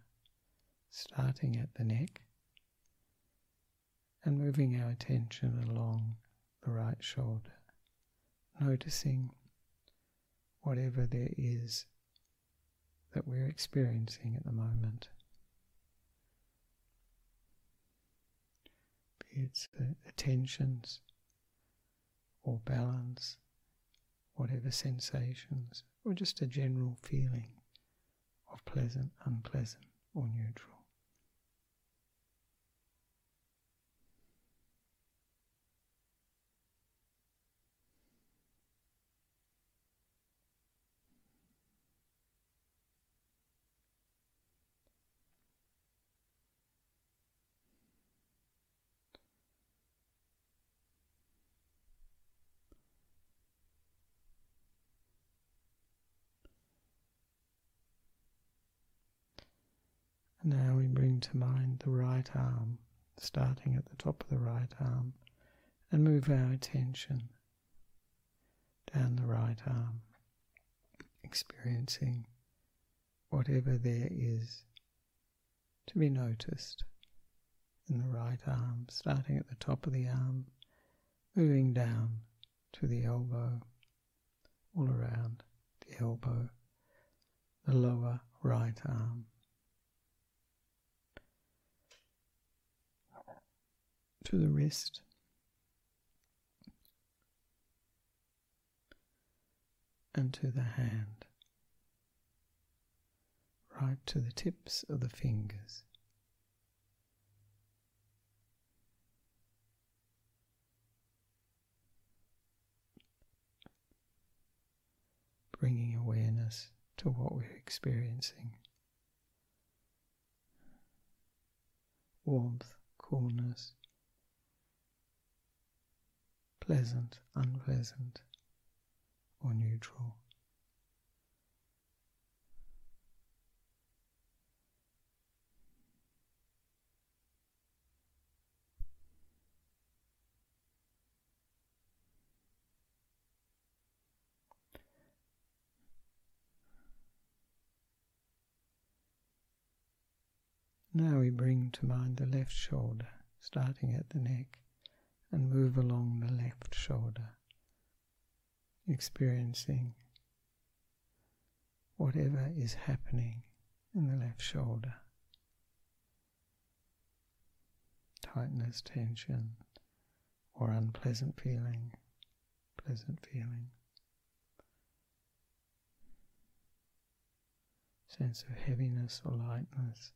starting at the neck and moving our attention along the right shoulder, noticing whatever there is that we're experiencing at the moment. Be it uh, the tensions or balance, whatever sensations or just a general feeling of pleasant, unpleasant, or neutral. Now we bring to mind the right arm, starting at the top of the right arm, and move our attention down the right arm, experiencing whatever there is to be noticed in the right arm, starting at the top of the arm, moving down to the elbow, all around the elbow, the lower right arm. To the wrist. And to the hand, right to the tips of the fingers. Bringing awareness to what we're experiencing. Warmth, coolness, pleasant, unpleasant, or neutral. Now we bring to mind the left shoulder, starting at the neck and move along the left shoulder, experiencing whatever is happening in the left shoulder. Tightness, tension, or unpleasant feeling, pleasant feeling. Sense of heaviness or lightness.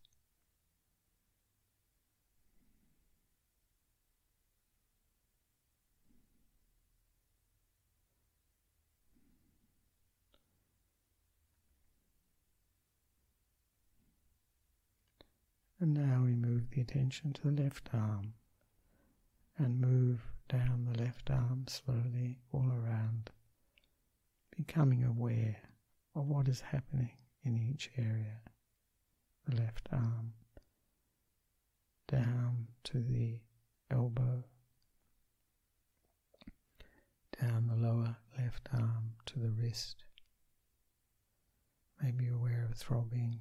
And now we move the attention to the left arm and move down the left arm slowly all around, becoming aware of what is happening in each area. The left arm down to the elbow, down the lower left arm to the wrist. Maybe aware of throbbing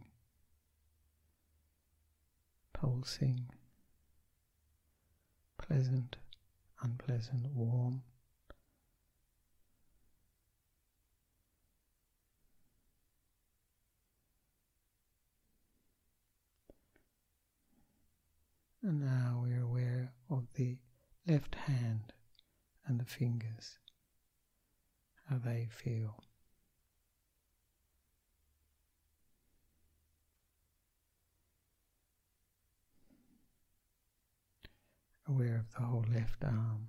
pulsing, pleasant, unpleasant, warm. And now we're aware of the left hand and the fingers, how they feel. aware of the whole left arm.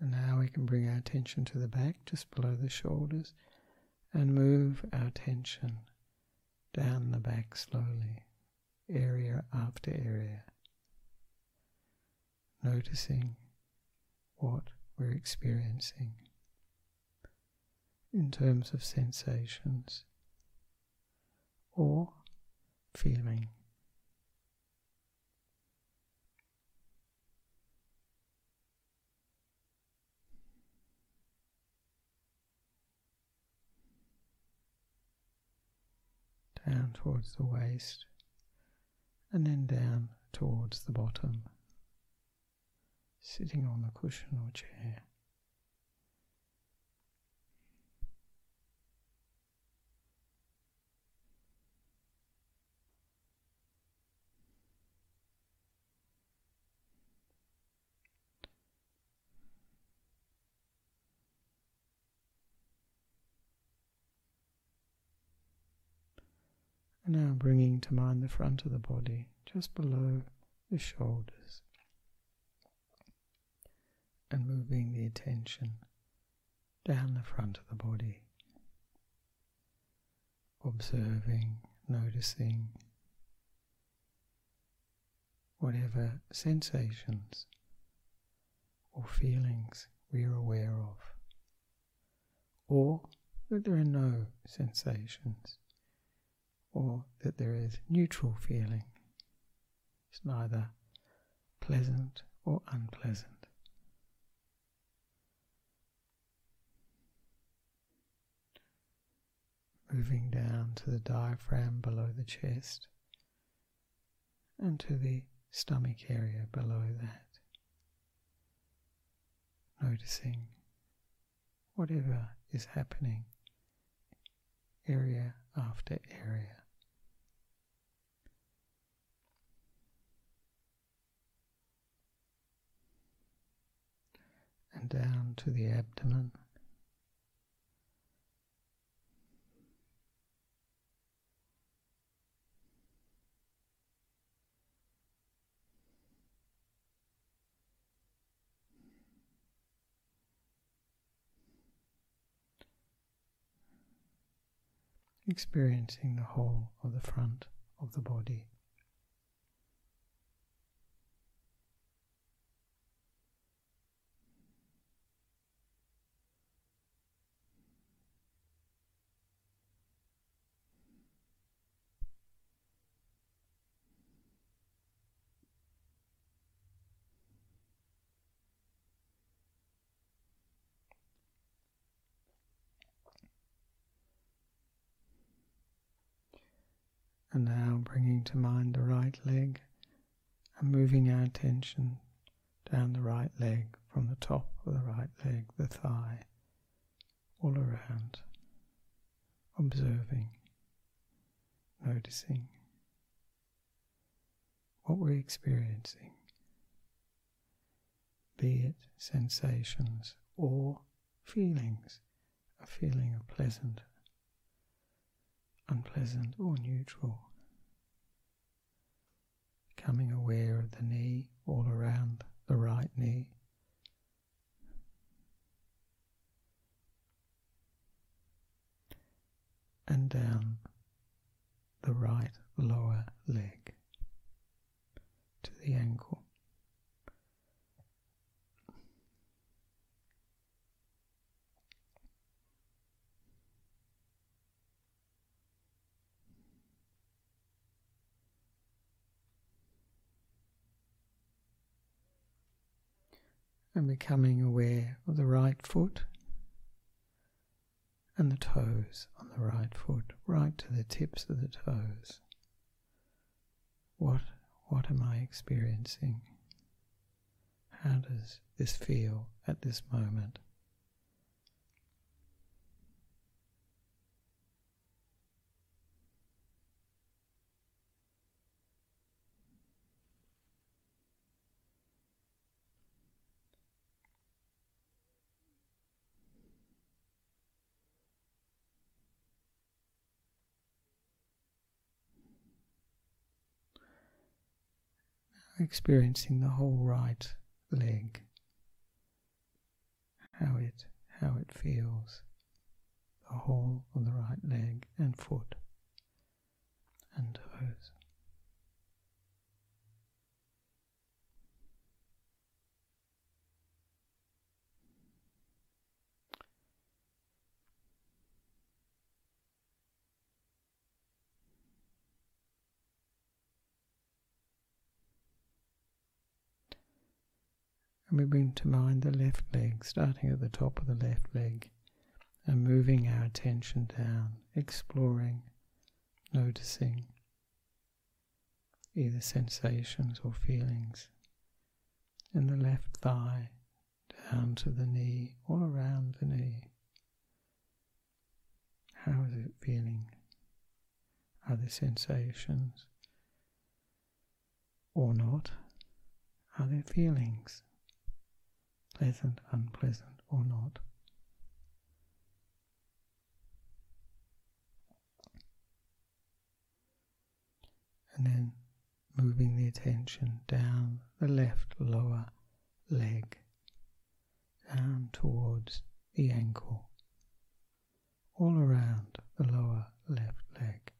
And now we can bring our attention to the back, just below the shoulders, and move our attention down the back slowly, area after area noticing what we're experiencing in terms of sensations or feeling. Down towards the waist and then down towards the bottom, sitting on the cushion or chair. And now bringing to mind the front of the body, just below the shoulders, and moving the attention down the front of the body, observing, noticing whatever sensations or feelings we are aware of, or that there are no sensations or that there is neutral feeling. It's neither pleasant or unpleasant. Moving down to the diaphragm below the chest and to the stomach area below that. Noticing whatever is happening area after area. and down to the abdomen. Experiencing the whole of the front of the body. And now bringing to mind the right leg and moving our attention down the right leg from the top of the right leg, the thigh, all around, observing, noticing what we're experiencing, be it sensations or feelings, a feeling of pleasant unpleasant or neutral. Becoming aware of the knee all around the right knee. And down the right lower leg to the ankle. And becoming aware of the right foot and the toes on the right foot, right to the tips of the toes. What, what am I experiencing? How does this feel at this moment? Experiencing the whole right leg, how it how it feels. The whole of the right leg and foot and toes. And we bring to mind the left leg, starting at the top of the left leg and moving our attention down, exploring, noticing either sensations or feelings in the left thigh, down to the knee, all around the knee. How is it feeling? Are there sensations or not? Are there feelings? Pleasant, unpleasant, or not. And then moving the attention down the left lower leg, down towards the ankle, all around the lower left leg,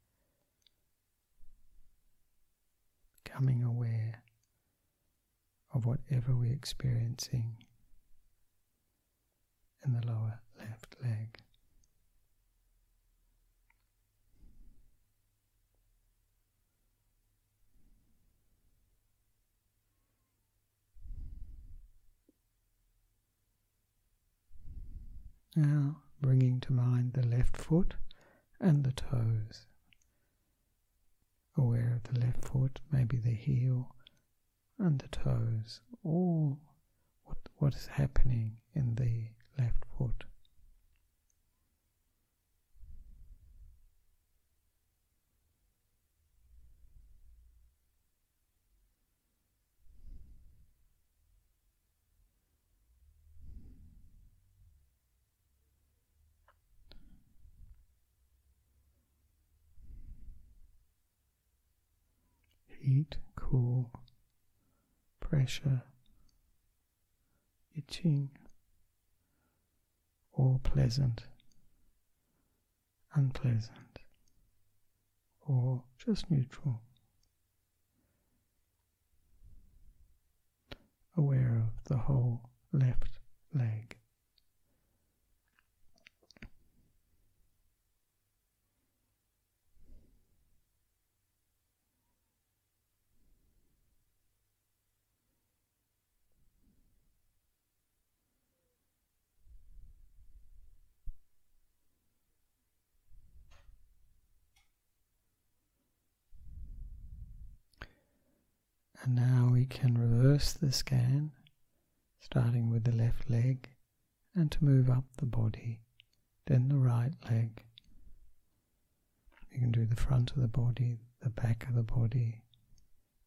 becoming aware of whatever we're experiencing in the lower left leg. Now bringing to mind the left foot and the toes. Aware of the left foot, maybe the heel and the toes, all what, what is happening in the left foot. Heat, cool, pressure, itching, or pleasant, unpleasant, or just neutral. Aware of the whole left leg. And now we can reverse the scan, starting with the left leg, and to move up the body, then the right leg. You can do the front of the body, the back of the body,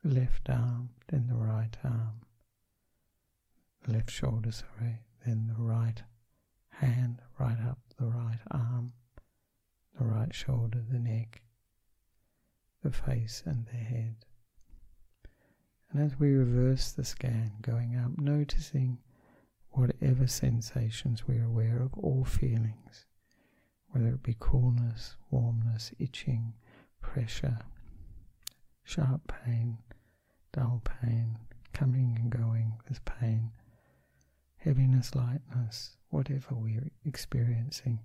the left arm, then the right arm, the left shoulder, sorry, then the right hand, right up the right arm, the right shoulder, the neck, the face, and the head. And as we reverse the scan, going up, noticing whatever sensations we're aware of, all feelings, whether it be coolness, warmness, itching, pressure, sharp pain, dull pain, coming and going with pain, heaviness, lightness, whatever we're experiencing,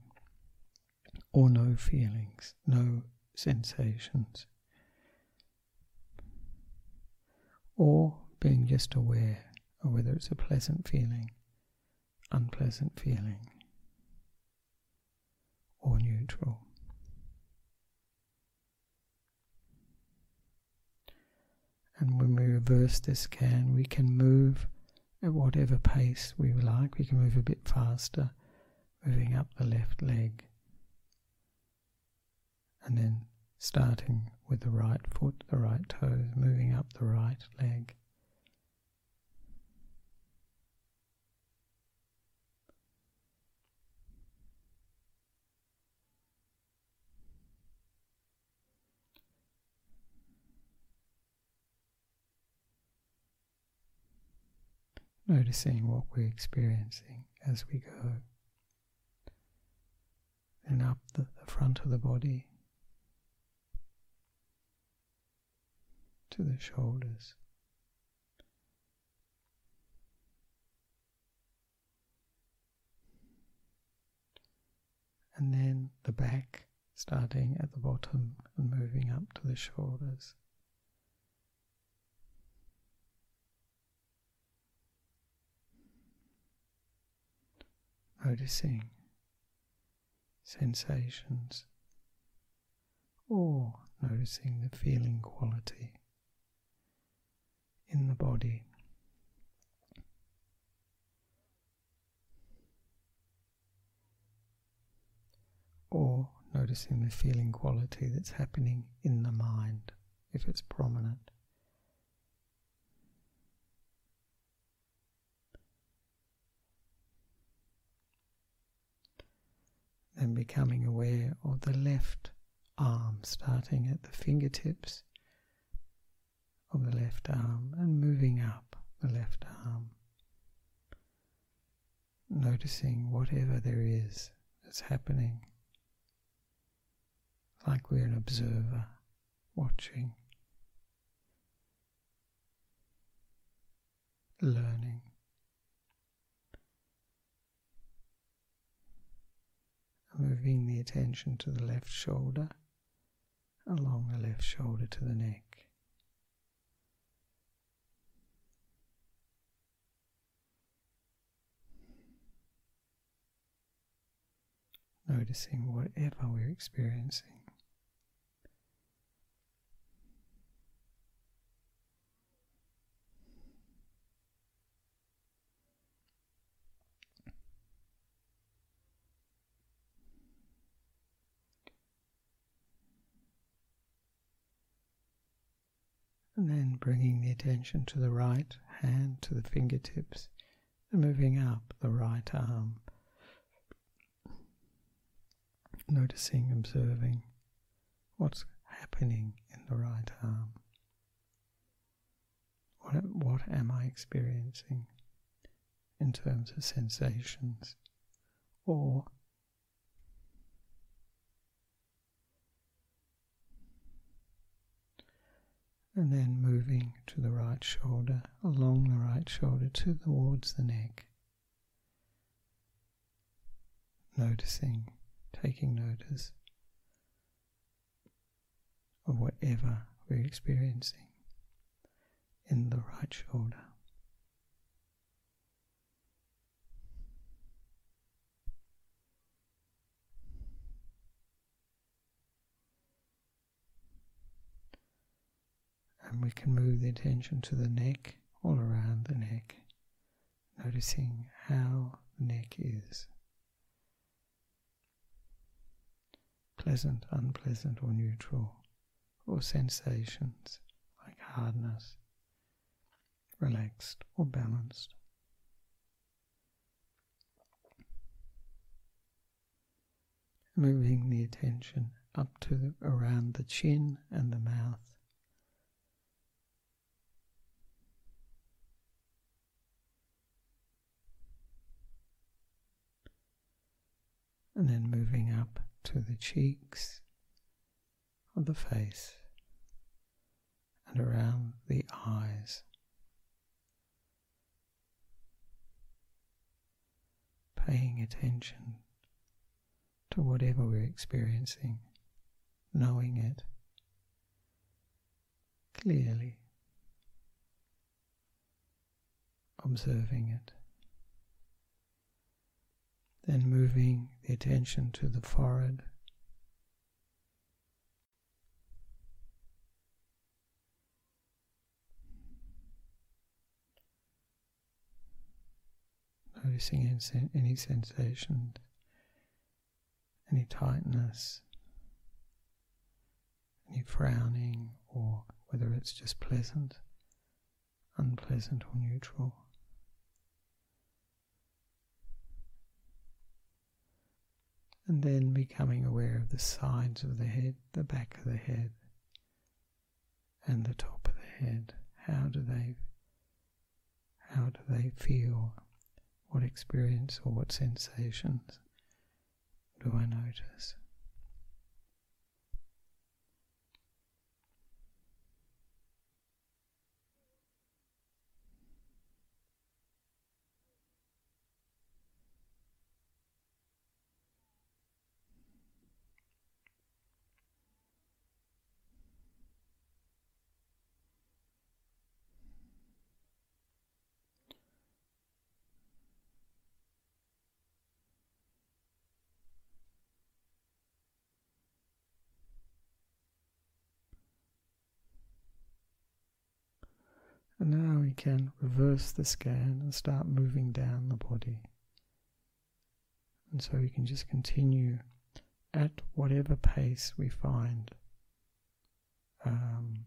or no feelings, no sensations. Or being just aware of whether it's a pleasant feeling, unpleasant feeling, or neutral. And when we reverse this scan, we can move at whatever pace we like. We can move a bit faster, moving up the left leg, and then starting with the right foot, the right toes, moving up the right leg. noticing what we're experiencing as we go. Then up the, the front of the body to the shoulders. And then the back, starting at the bottom and moving up to the shoulders. Noticing sensations or noticing the feeling quality in the body. Or noticing the feeling quality that's happening in the mind if it's prominent. Then becoming aware of the left arm starting at the fingertips of the left arm and moving up the left arm. Noticing whatever there is that's happening, like we're an observer watching, learning. Moving the attention to the left shoulder, along the left shoulder to the neck. Noticing whatever we're experiencing. And then bringing the attention to the right hand, to the fingertips, and moving up the right arm noticing, observing what's happening in the right arm. What, what am I experiencing in terms of sensations or and then moving to the right shoulder, along the right shoulder to towards the neck. Noticing taking notice of whatever we're experiencing in the right shoulder. And we can move the attention to the neck, all around the neck, noticing how the neck is. Pleasant, unpleasant, or neutral, or sensations like hardness, relaxed, or balanced. Moving the attention up to around the chin and the mouth. And then moving up to the cheeks of the face and around the eyes. Paying attention to whatever we're experiencing, knowing it clearly, observing it. Then moving the attention to the forehead. Noticing any sensations, any tightness, any frowning, or whether it's just pleasant, unpleasant, or neutral. And then becoming aware of the sides of the head, the back of the head, and the top of the head. How do they, How do they feel? What experience or what sensations do I notice? And now we can reverse the scan and start moving down the body. And so we can just continue at whatever pace we find um,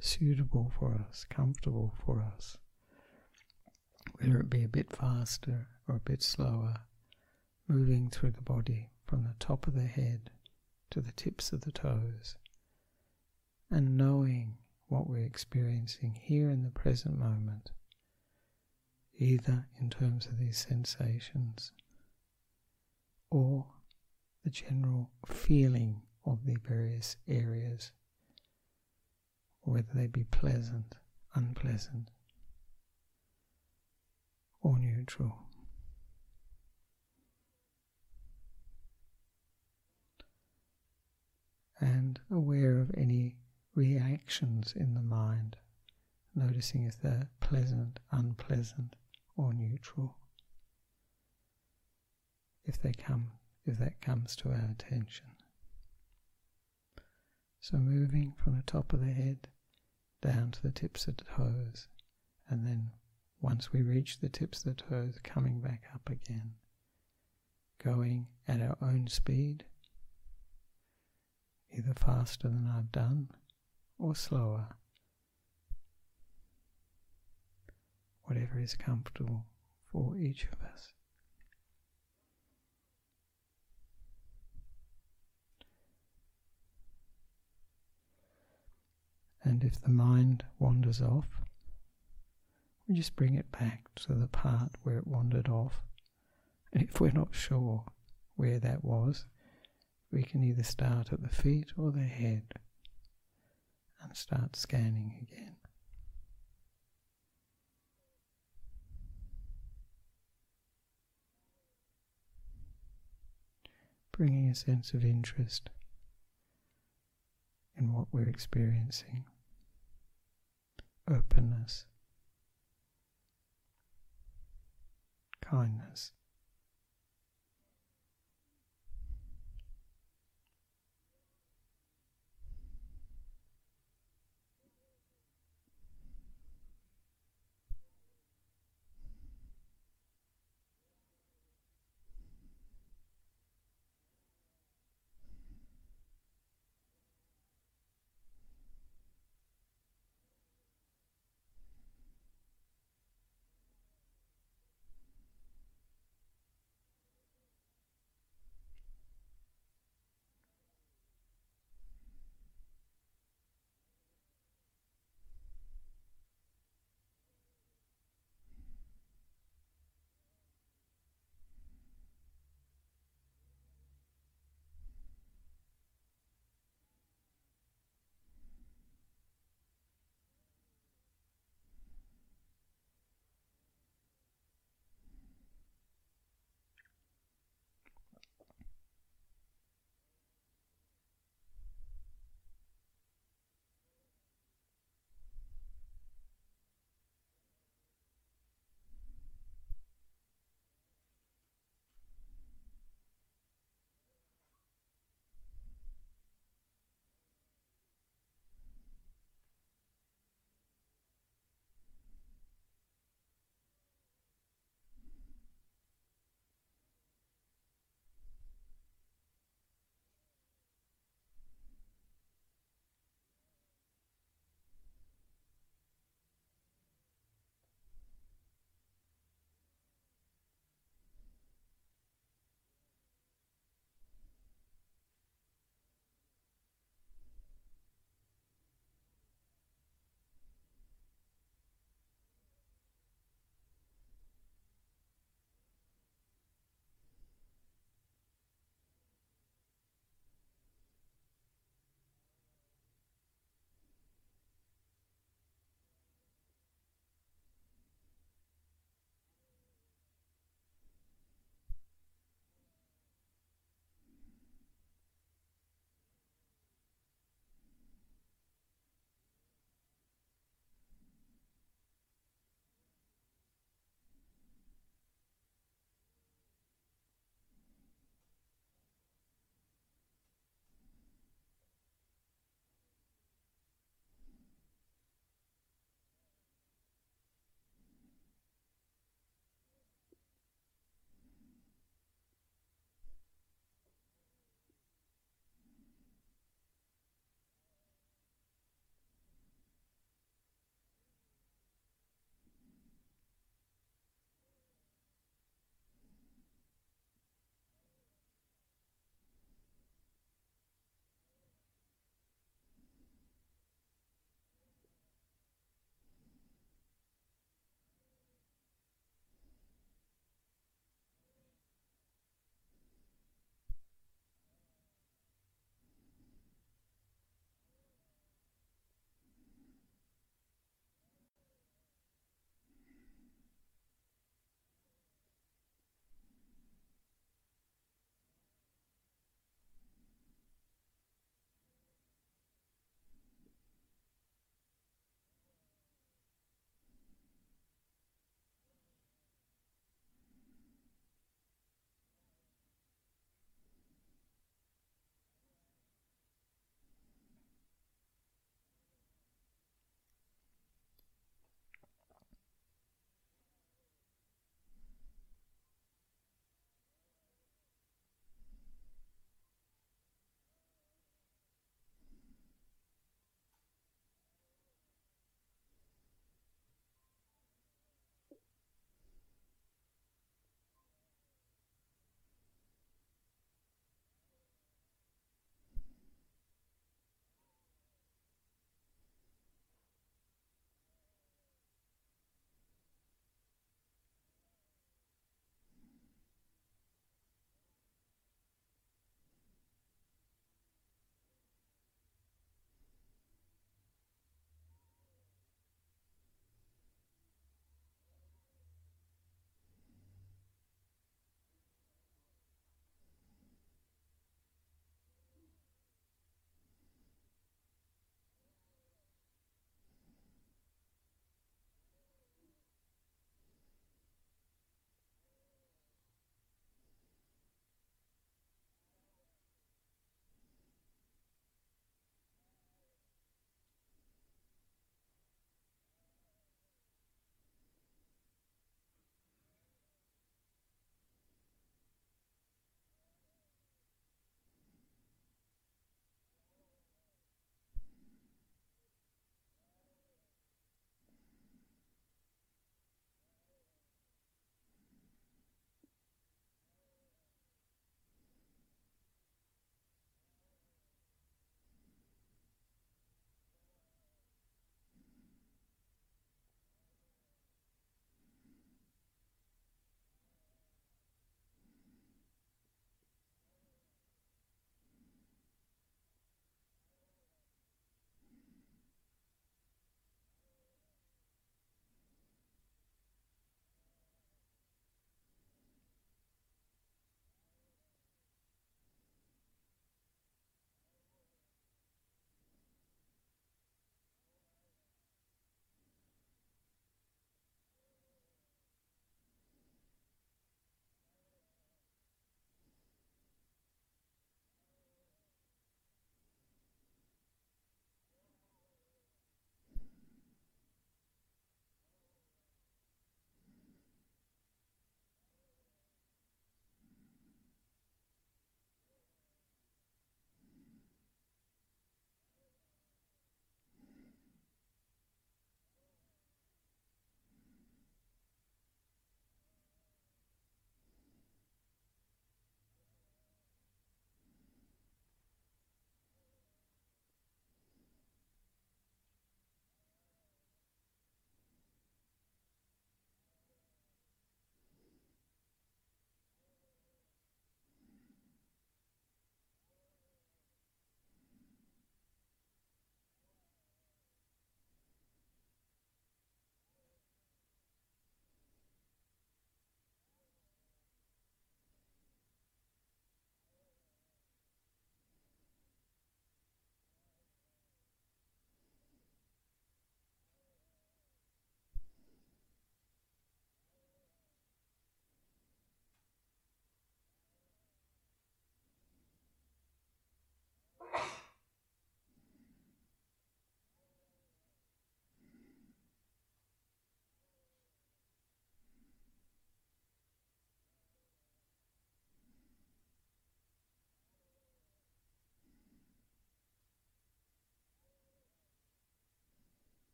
suitable for us, comfortable for us, whether it be a bit faster or a bit slower, moving through the body from the top of the head to the tips of the toes, and knowing what we're experiencing here in the present moment, either in terms of these sensations or the general feeling of the various areas, whether they be pleasant, unpleasant, or neutral. And aware of any reactions in the mind, noticing if they're pleasant, unpleasant, or neutral. If they come, if that comes to our attention. So moving from the top of the head down to the tips of the toes, and then once we reach the tips of the toes, coming back up again, going at our own speed, either faster than I've done or slower, whatever is comfortable for each of us. And if the mind wanders off, we just bring it back to the part where it wandered off. And if we're not sure where that was, we can either start at the feet or the head and start scanning again. Bringing a sense of interest in what we're experiencing, openness, kindness.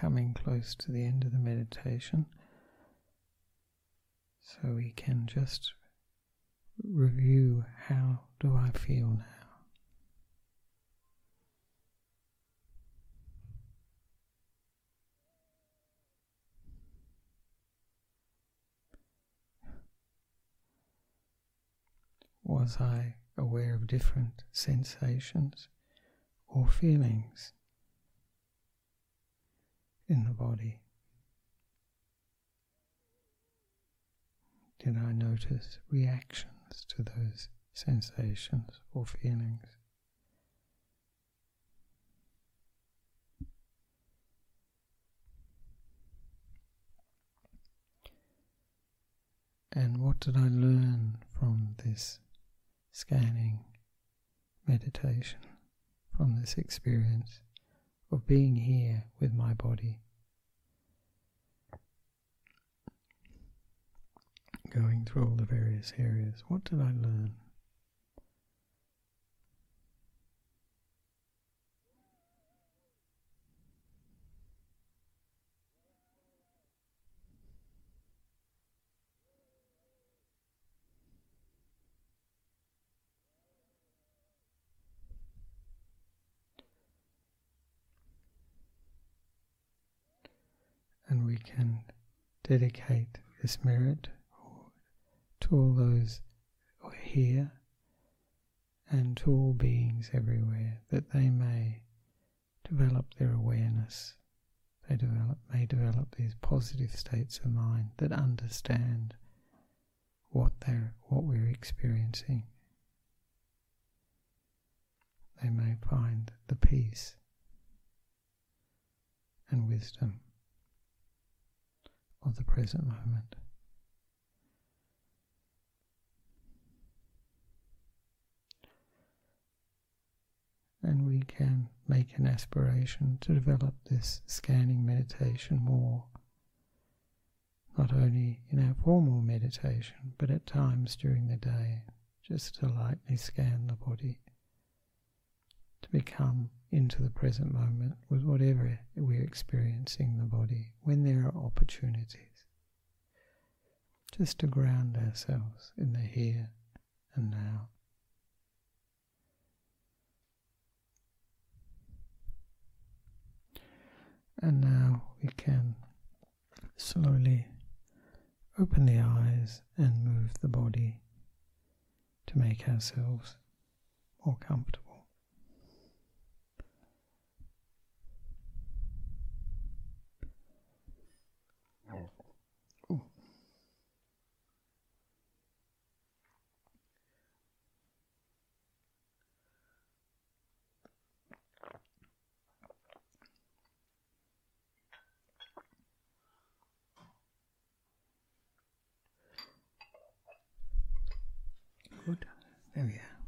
Coming close to the end of the meditation. So we can just review how do I feel now? Was I aware of different sensations or feelings in the body? Did I notice reactions to those sensations or feelings? And what did I learn from this scanning meditation, from this experience of being here with my body? going through all the various areas. What did I learn? And we can dedicate this merit to all those here and to all beings everywhere that they may develop their awareness. They develop, may develop these positive states of mind that understand what they're what we're experiencing. They may find the peace and wisdom of the present moment. and we can make an aspiration to develop this scanning meditation more, not only in our formal meditation, but at times during the day, just to lightly scan the body, become into the present moment with whatever we're experiencing in the body when there are opportunities, just to ground ourselves in the here and now. And now we can slowly open the eyes and move the body to make ourselves more comfortable. There we are.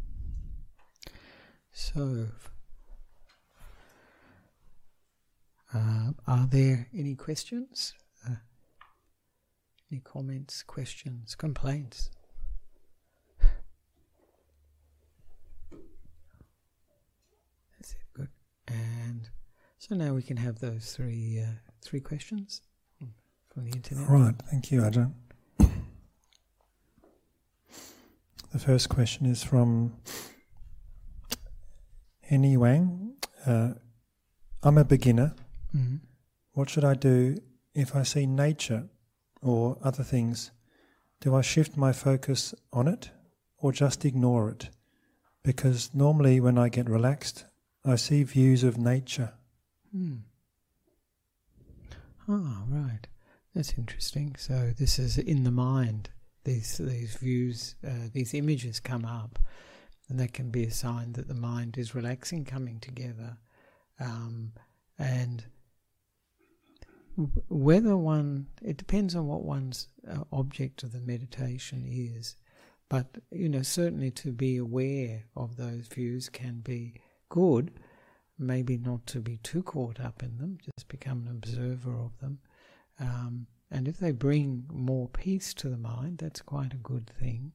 So, uh, are there any questions? Uh, any comments, questions, complaints? That's it. Good. And so now we can have those three uh, three questions from the internet. Right. Thank you, Ajahn. The first question is from Henny Wang. Uh, I'm a beginner. Mm-hmm. What should I do if I see nature or other things? Do I shift my focus on it or just ignore it? Because normally when I get relaxed, I see views of nature. Hmm. Ah, right. That's interesting. So this is in the mind these these views, uh, these images come up, and that can be a sign that the mind is relaxing, coming together, um, and whether one it depends on what one's uh, object of the meditation is. But you know certainly to be aware of those views can be good. Maybe not to be too caught up in them just become an observer of them. Um, and if they bring more peace to the mind, that's quite a good thing.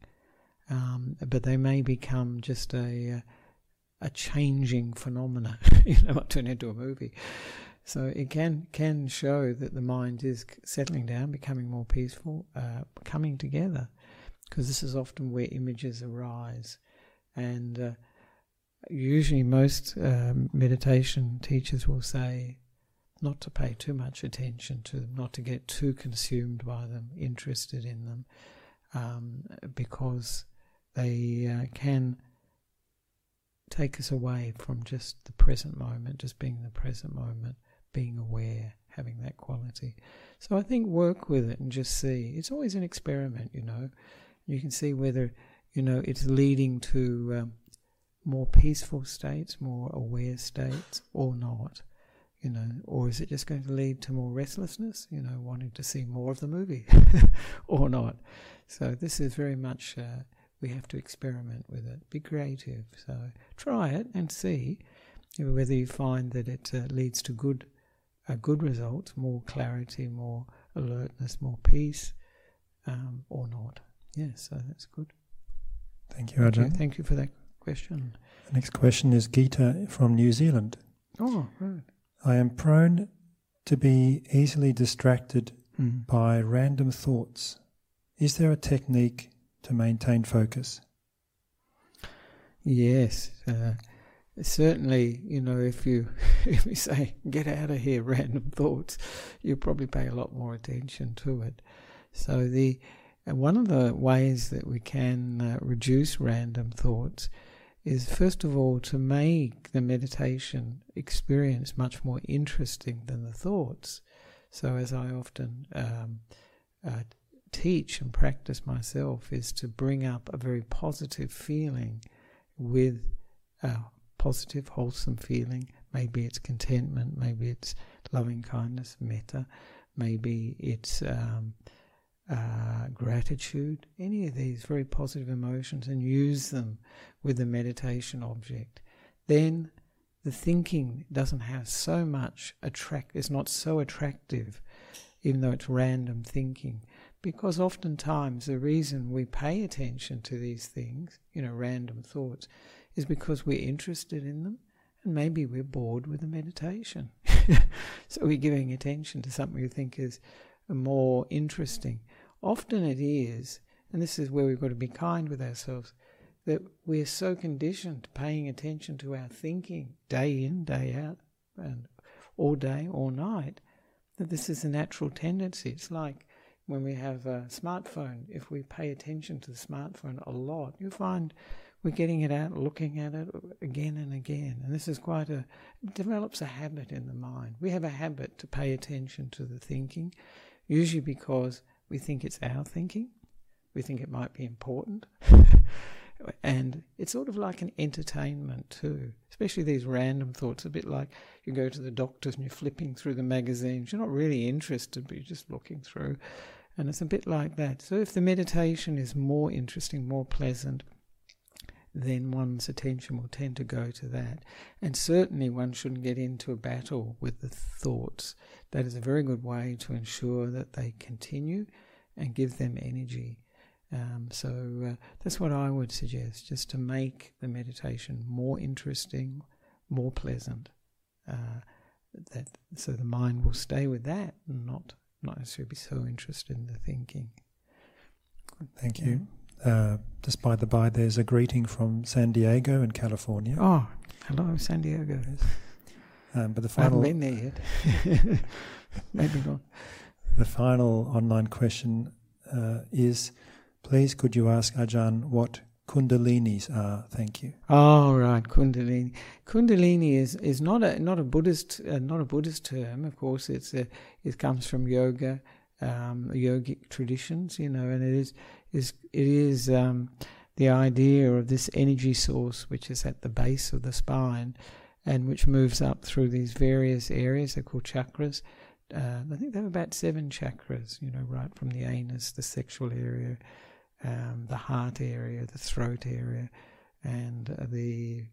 Um, but they may become just a a changing phenomena, you know, turn into a movie. So it can can show that the mind is settling down, becoming more peaceful, uh, coming together, because this is often where images arise, and uh, usually most uh, meditation teachers will say not to pay too much attention to them, not to get too consumed by them, interested in them, um, because they uh, can take us away from just the present moment, just being the present moment being aware, having that quality. So I think work with it and just see. It's always an experiment, you know. You can see whether, you know, it's leading to um, more peaceful states, more aware states, or not. You know, or is it just going to lead to more restlessness? You know, wanting to see more of the movie, or not. So this is very much uh, we have to experiment with it. Be creative. So try it and see whether you find that it uh, leads to good a good result, more clarity, more alertness, more peace, um, or not. Yes, so that's good. Thank you, Ajahn. Thank you, Thank you for that question. The next question is Gita from New Zealand. Oh, right. I am prone to be easily distracted mm. by random thoughts. Is there a technique to maintain focus? Yes. Uh, certainly, you know, if you if you say get out of here, random thoughts, you probably pay a lot more attention to it. So the one of the ways that we can uh, reduce random thoughts is first of all to make the meditation experience much more interesting than the thoughts. So as I often um, uh, teach and practice myself is to bring up a very positive feeling with a positive, wholesome feeling. Maybe it's contentment, maybe it's loving kindness, metta, maybe it's um, uh, gratitude, any of these very positive emotions, and use them with the meditation object. Then the thinking doesn't have so much attract, it's not so attractive, even though it's random thinking. Because oftentimes the reason we pay attention to these things, you know, random thoughts, is because we're interested in them and maybe we're bored with the meditation. so we're giving attention to something we think is more interesting. Often it is, and this is where we've got to be kind with ourselves, that we're so conditioned to paying attention to our thinking day in, day out, and all day, all night, that this is a natural tendency. It's like when we have a smartphone, if we pay attention to the smartphone a lot, you find we're getting it out, looking at it again and again. And this is quite a, develops a habit in the mind. We have a habit to pay attention to the thinking, usually because we think it's our thinking, we think it might be important. and it's sort of like an entertainment too, especially these random thoughts, a bit like you go to the doctors and you're flipping through the magazines. You're not really interested, but you're just looking through. And it's a bit like that. So if the meditation is more interesting, more pleasant, then one's attention will tend to go to that. And certainly one shouldn't get into a battle with the thoughts. That is a very good way to ensure that they continue and give them energy. Um, so uh, that's what I would suggest, just to make the meditation more interesting, more pleasant. Uh, that so the mind will stay with that, and not not necessarily be so interested in the thinking. Thank you. Uh, just by the by, there's a greeting from San Diego in California. Oh, hello, San Diego. Um, but the final, I haven't been there yet. Maybe not. The final online question uh, is: Please, could you ask Ajahn what Kundalinis are? Thank you. Oh, right, Kundalini. Kundalini is, is not a not a Buddhist uh, not a Buddhist term. Of course, it's a, it comes from yoga, um, yogic traditions, you know, and it is is it is um, the idea of this energy source which is at the base of the spine and which moves up through these various areas. They're called chakras. Uh, I think they have about seven chakras, you know, right from the anus, the sexual area, um, the heart area, the throat area, and uh, the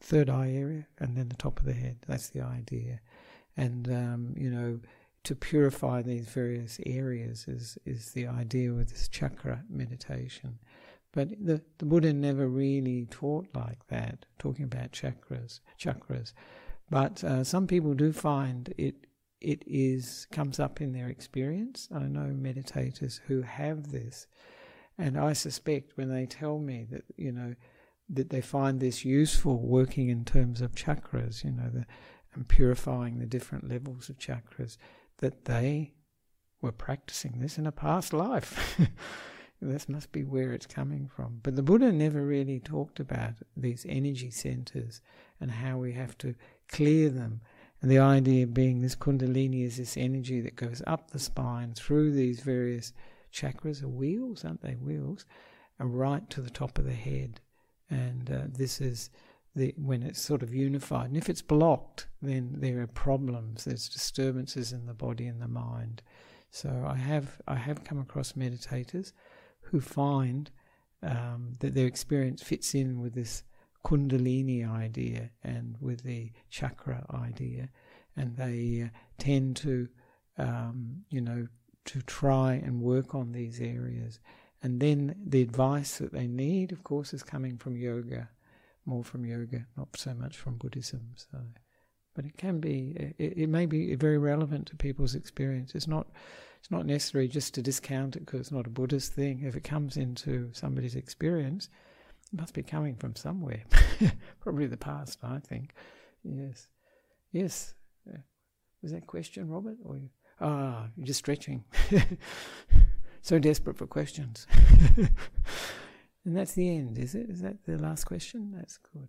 third eye area, and then the top of the head. That's the idea. And, um, you know, to purify these various areas is, is the idea with this chakra meditation. But the, the Buddha never really taught like that, talking about chakras, chakras. But uh, some people do find it it is comes up in their experience. I know meditators who have this, and I suspect when they tell me that you know that they find this useful working in terms of chakras, you know, the, and purifying the different levels of chakras, that they were practicing this in a past life. this must be where it's coming from. But the Buddha never really talked about these energy centers and how we have to clear them. And the idea being this Kundalini is this energy that goes up the spine through these various chakras, are wheels, aren't they? Wheels, and right to the top of the head. And uh, this is the, when it's sort of unified. And if it's blocked, then there are problems. There's disturbances in the body and the mind. So I have I have come across meditators who find um, that their experience fits in with this Kundalini idea and with the chakra idea, and they uh, tend to, um, you know, to try and work on these areas. And then the advice that they need, of course, is coming from yoga, more from yoga, not so much from Buddhism. So, but it can be, it, it may be very relevant to people's experience. It's not it's not necessary just to discount it because it's not a Buddhist thing. If it comes into somebody's experience, it must be coming from somewhere. Probably the past, I think. Yes. Yes. Uh, was that question, Robert? Or you, ah, you're just stretching. so desperate for questions. and that's the end, is it? Is that the last question? That's good.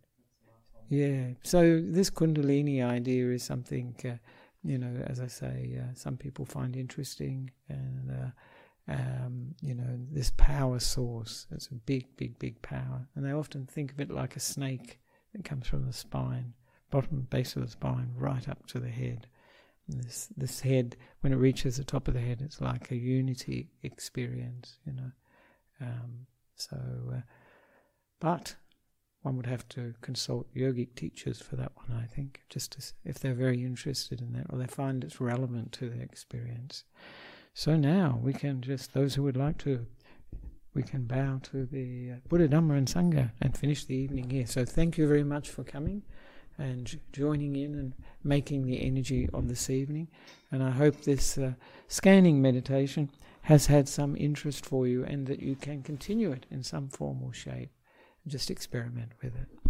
Yeah. So this Kundalini idea is something. Uh, you know, as I say, uh, some people find interesting, and uh, um, you know, this power source. It's a big, big, big power, and they often think of it like a snake that comes from the spine, bottom base of the spine, right up to the head. This this head, when it reaches the top of the head, it's like a unity experience, you know. Um, so, uh, but one would have to consult yogic teachers for that one, I think, just to, if they're very interested in that or they find it's relevant to their experience. So now we can just, those who would like to, we can bow to the uh, Buddha, Dhamma, and Sangha and finish the evening here. So thank you very much for coming and joining in and making the energy of this evening. And I hope this uh, scanning meditation has had some interest for you and that you can continue it in some form or shape just experiment with it.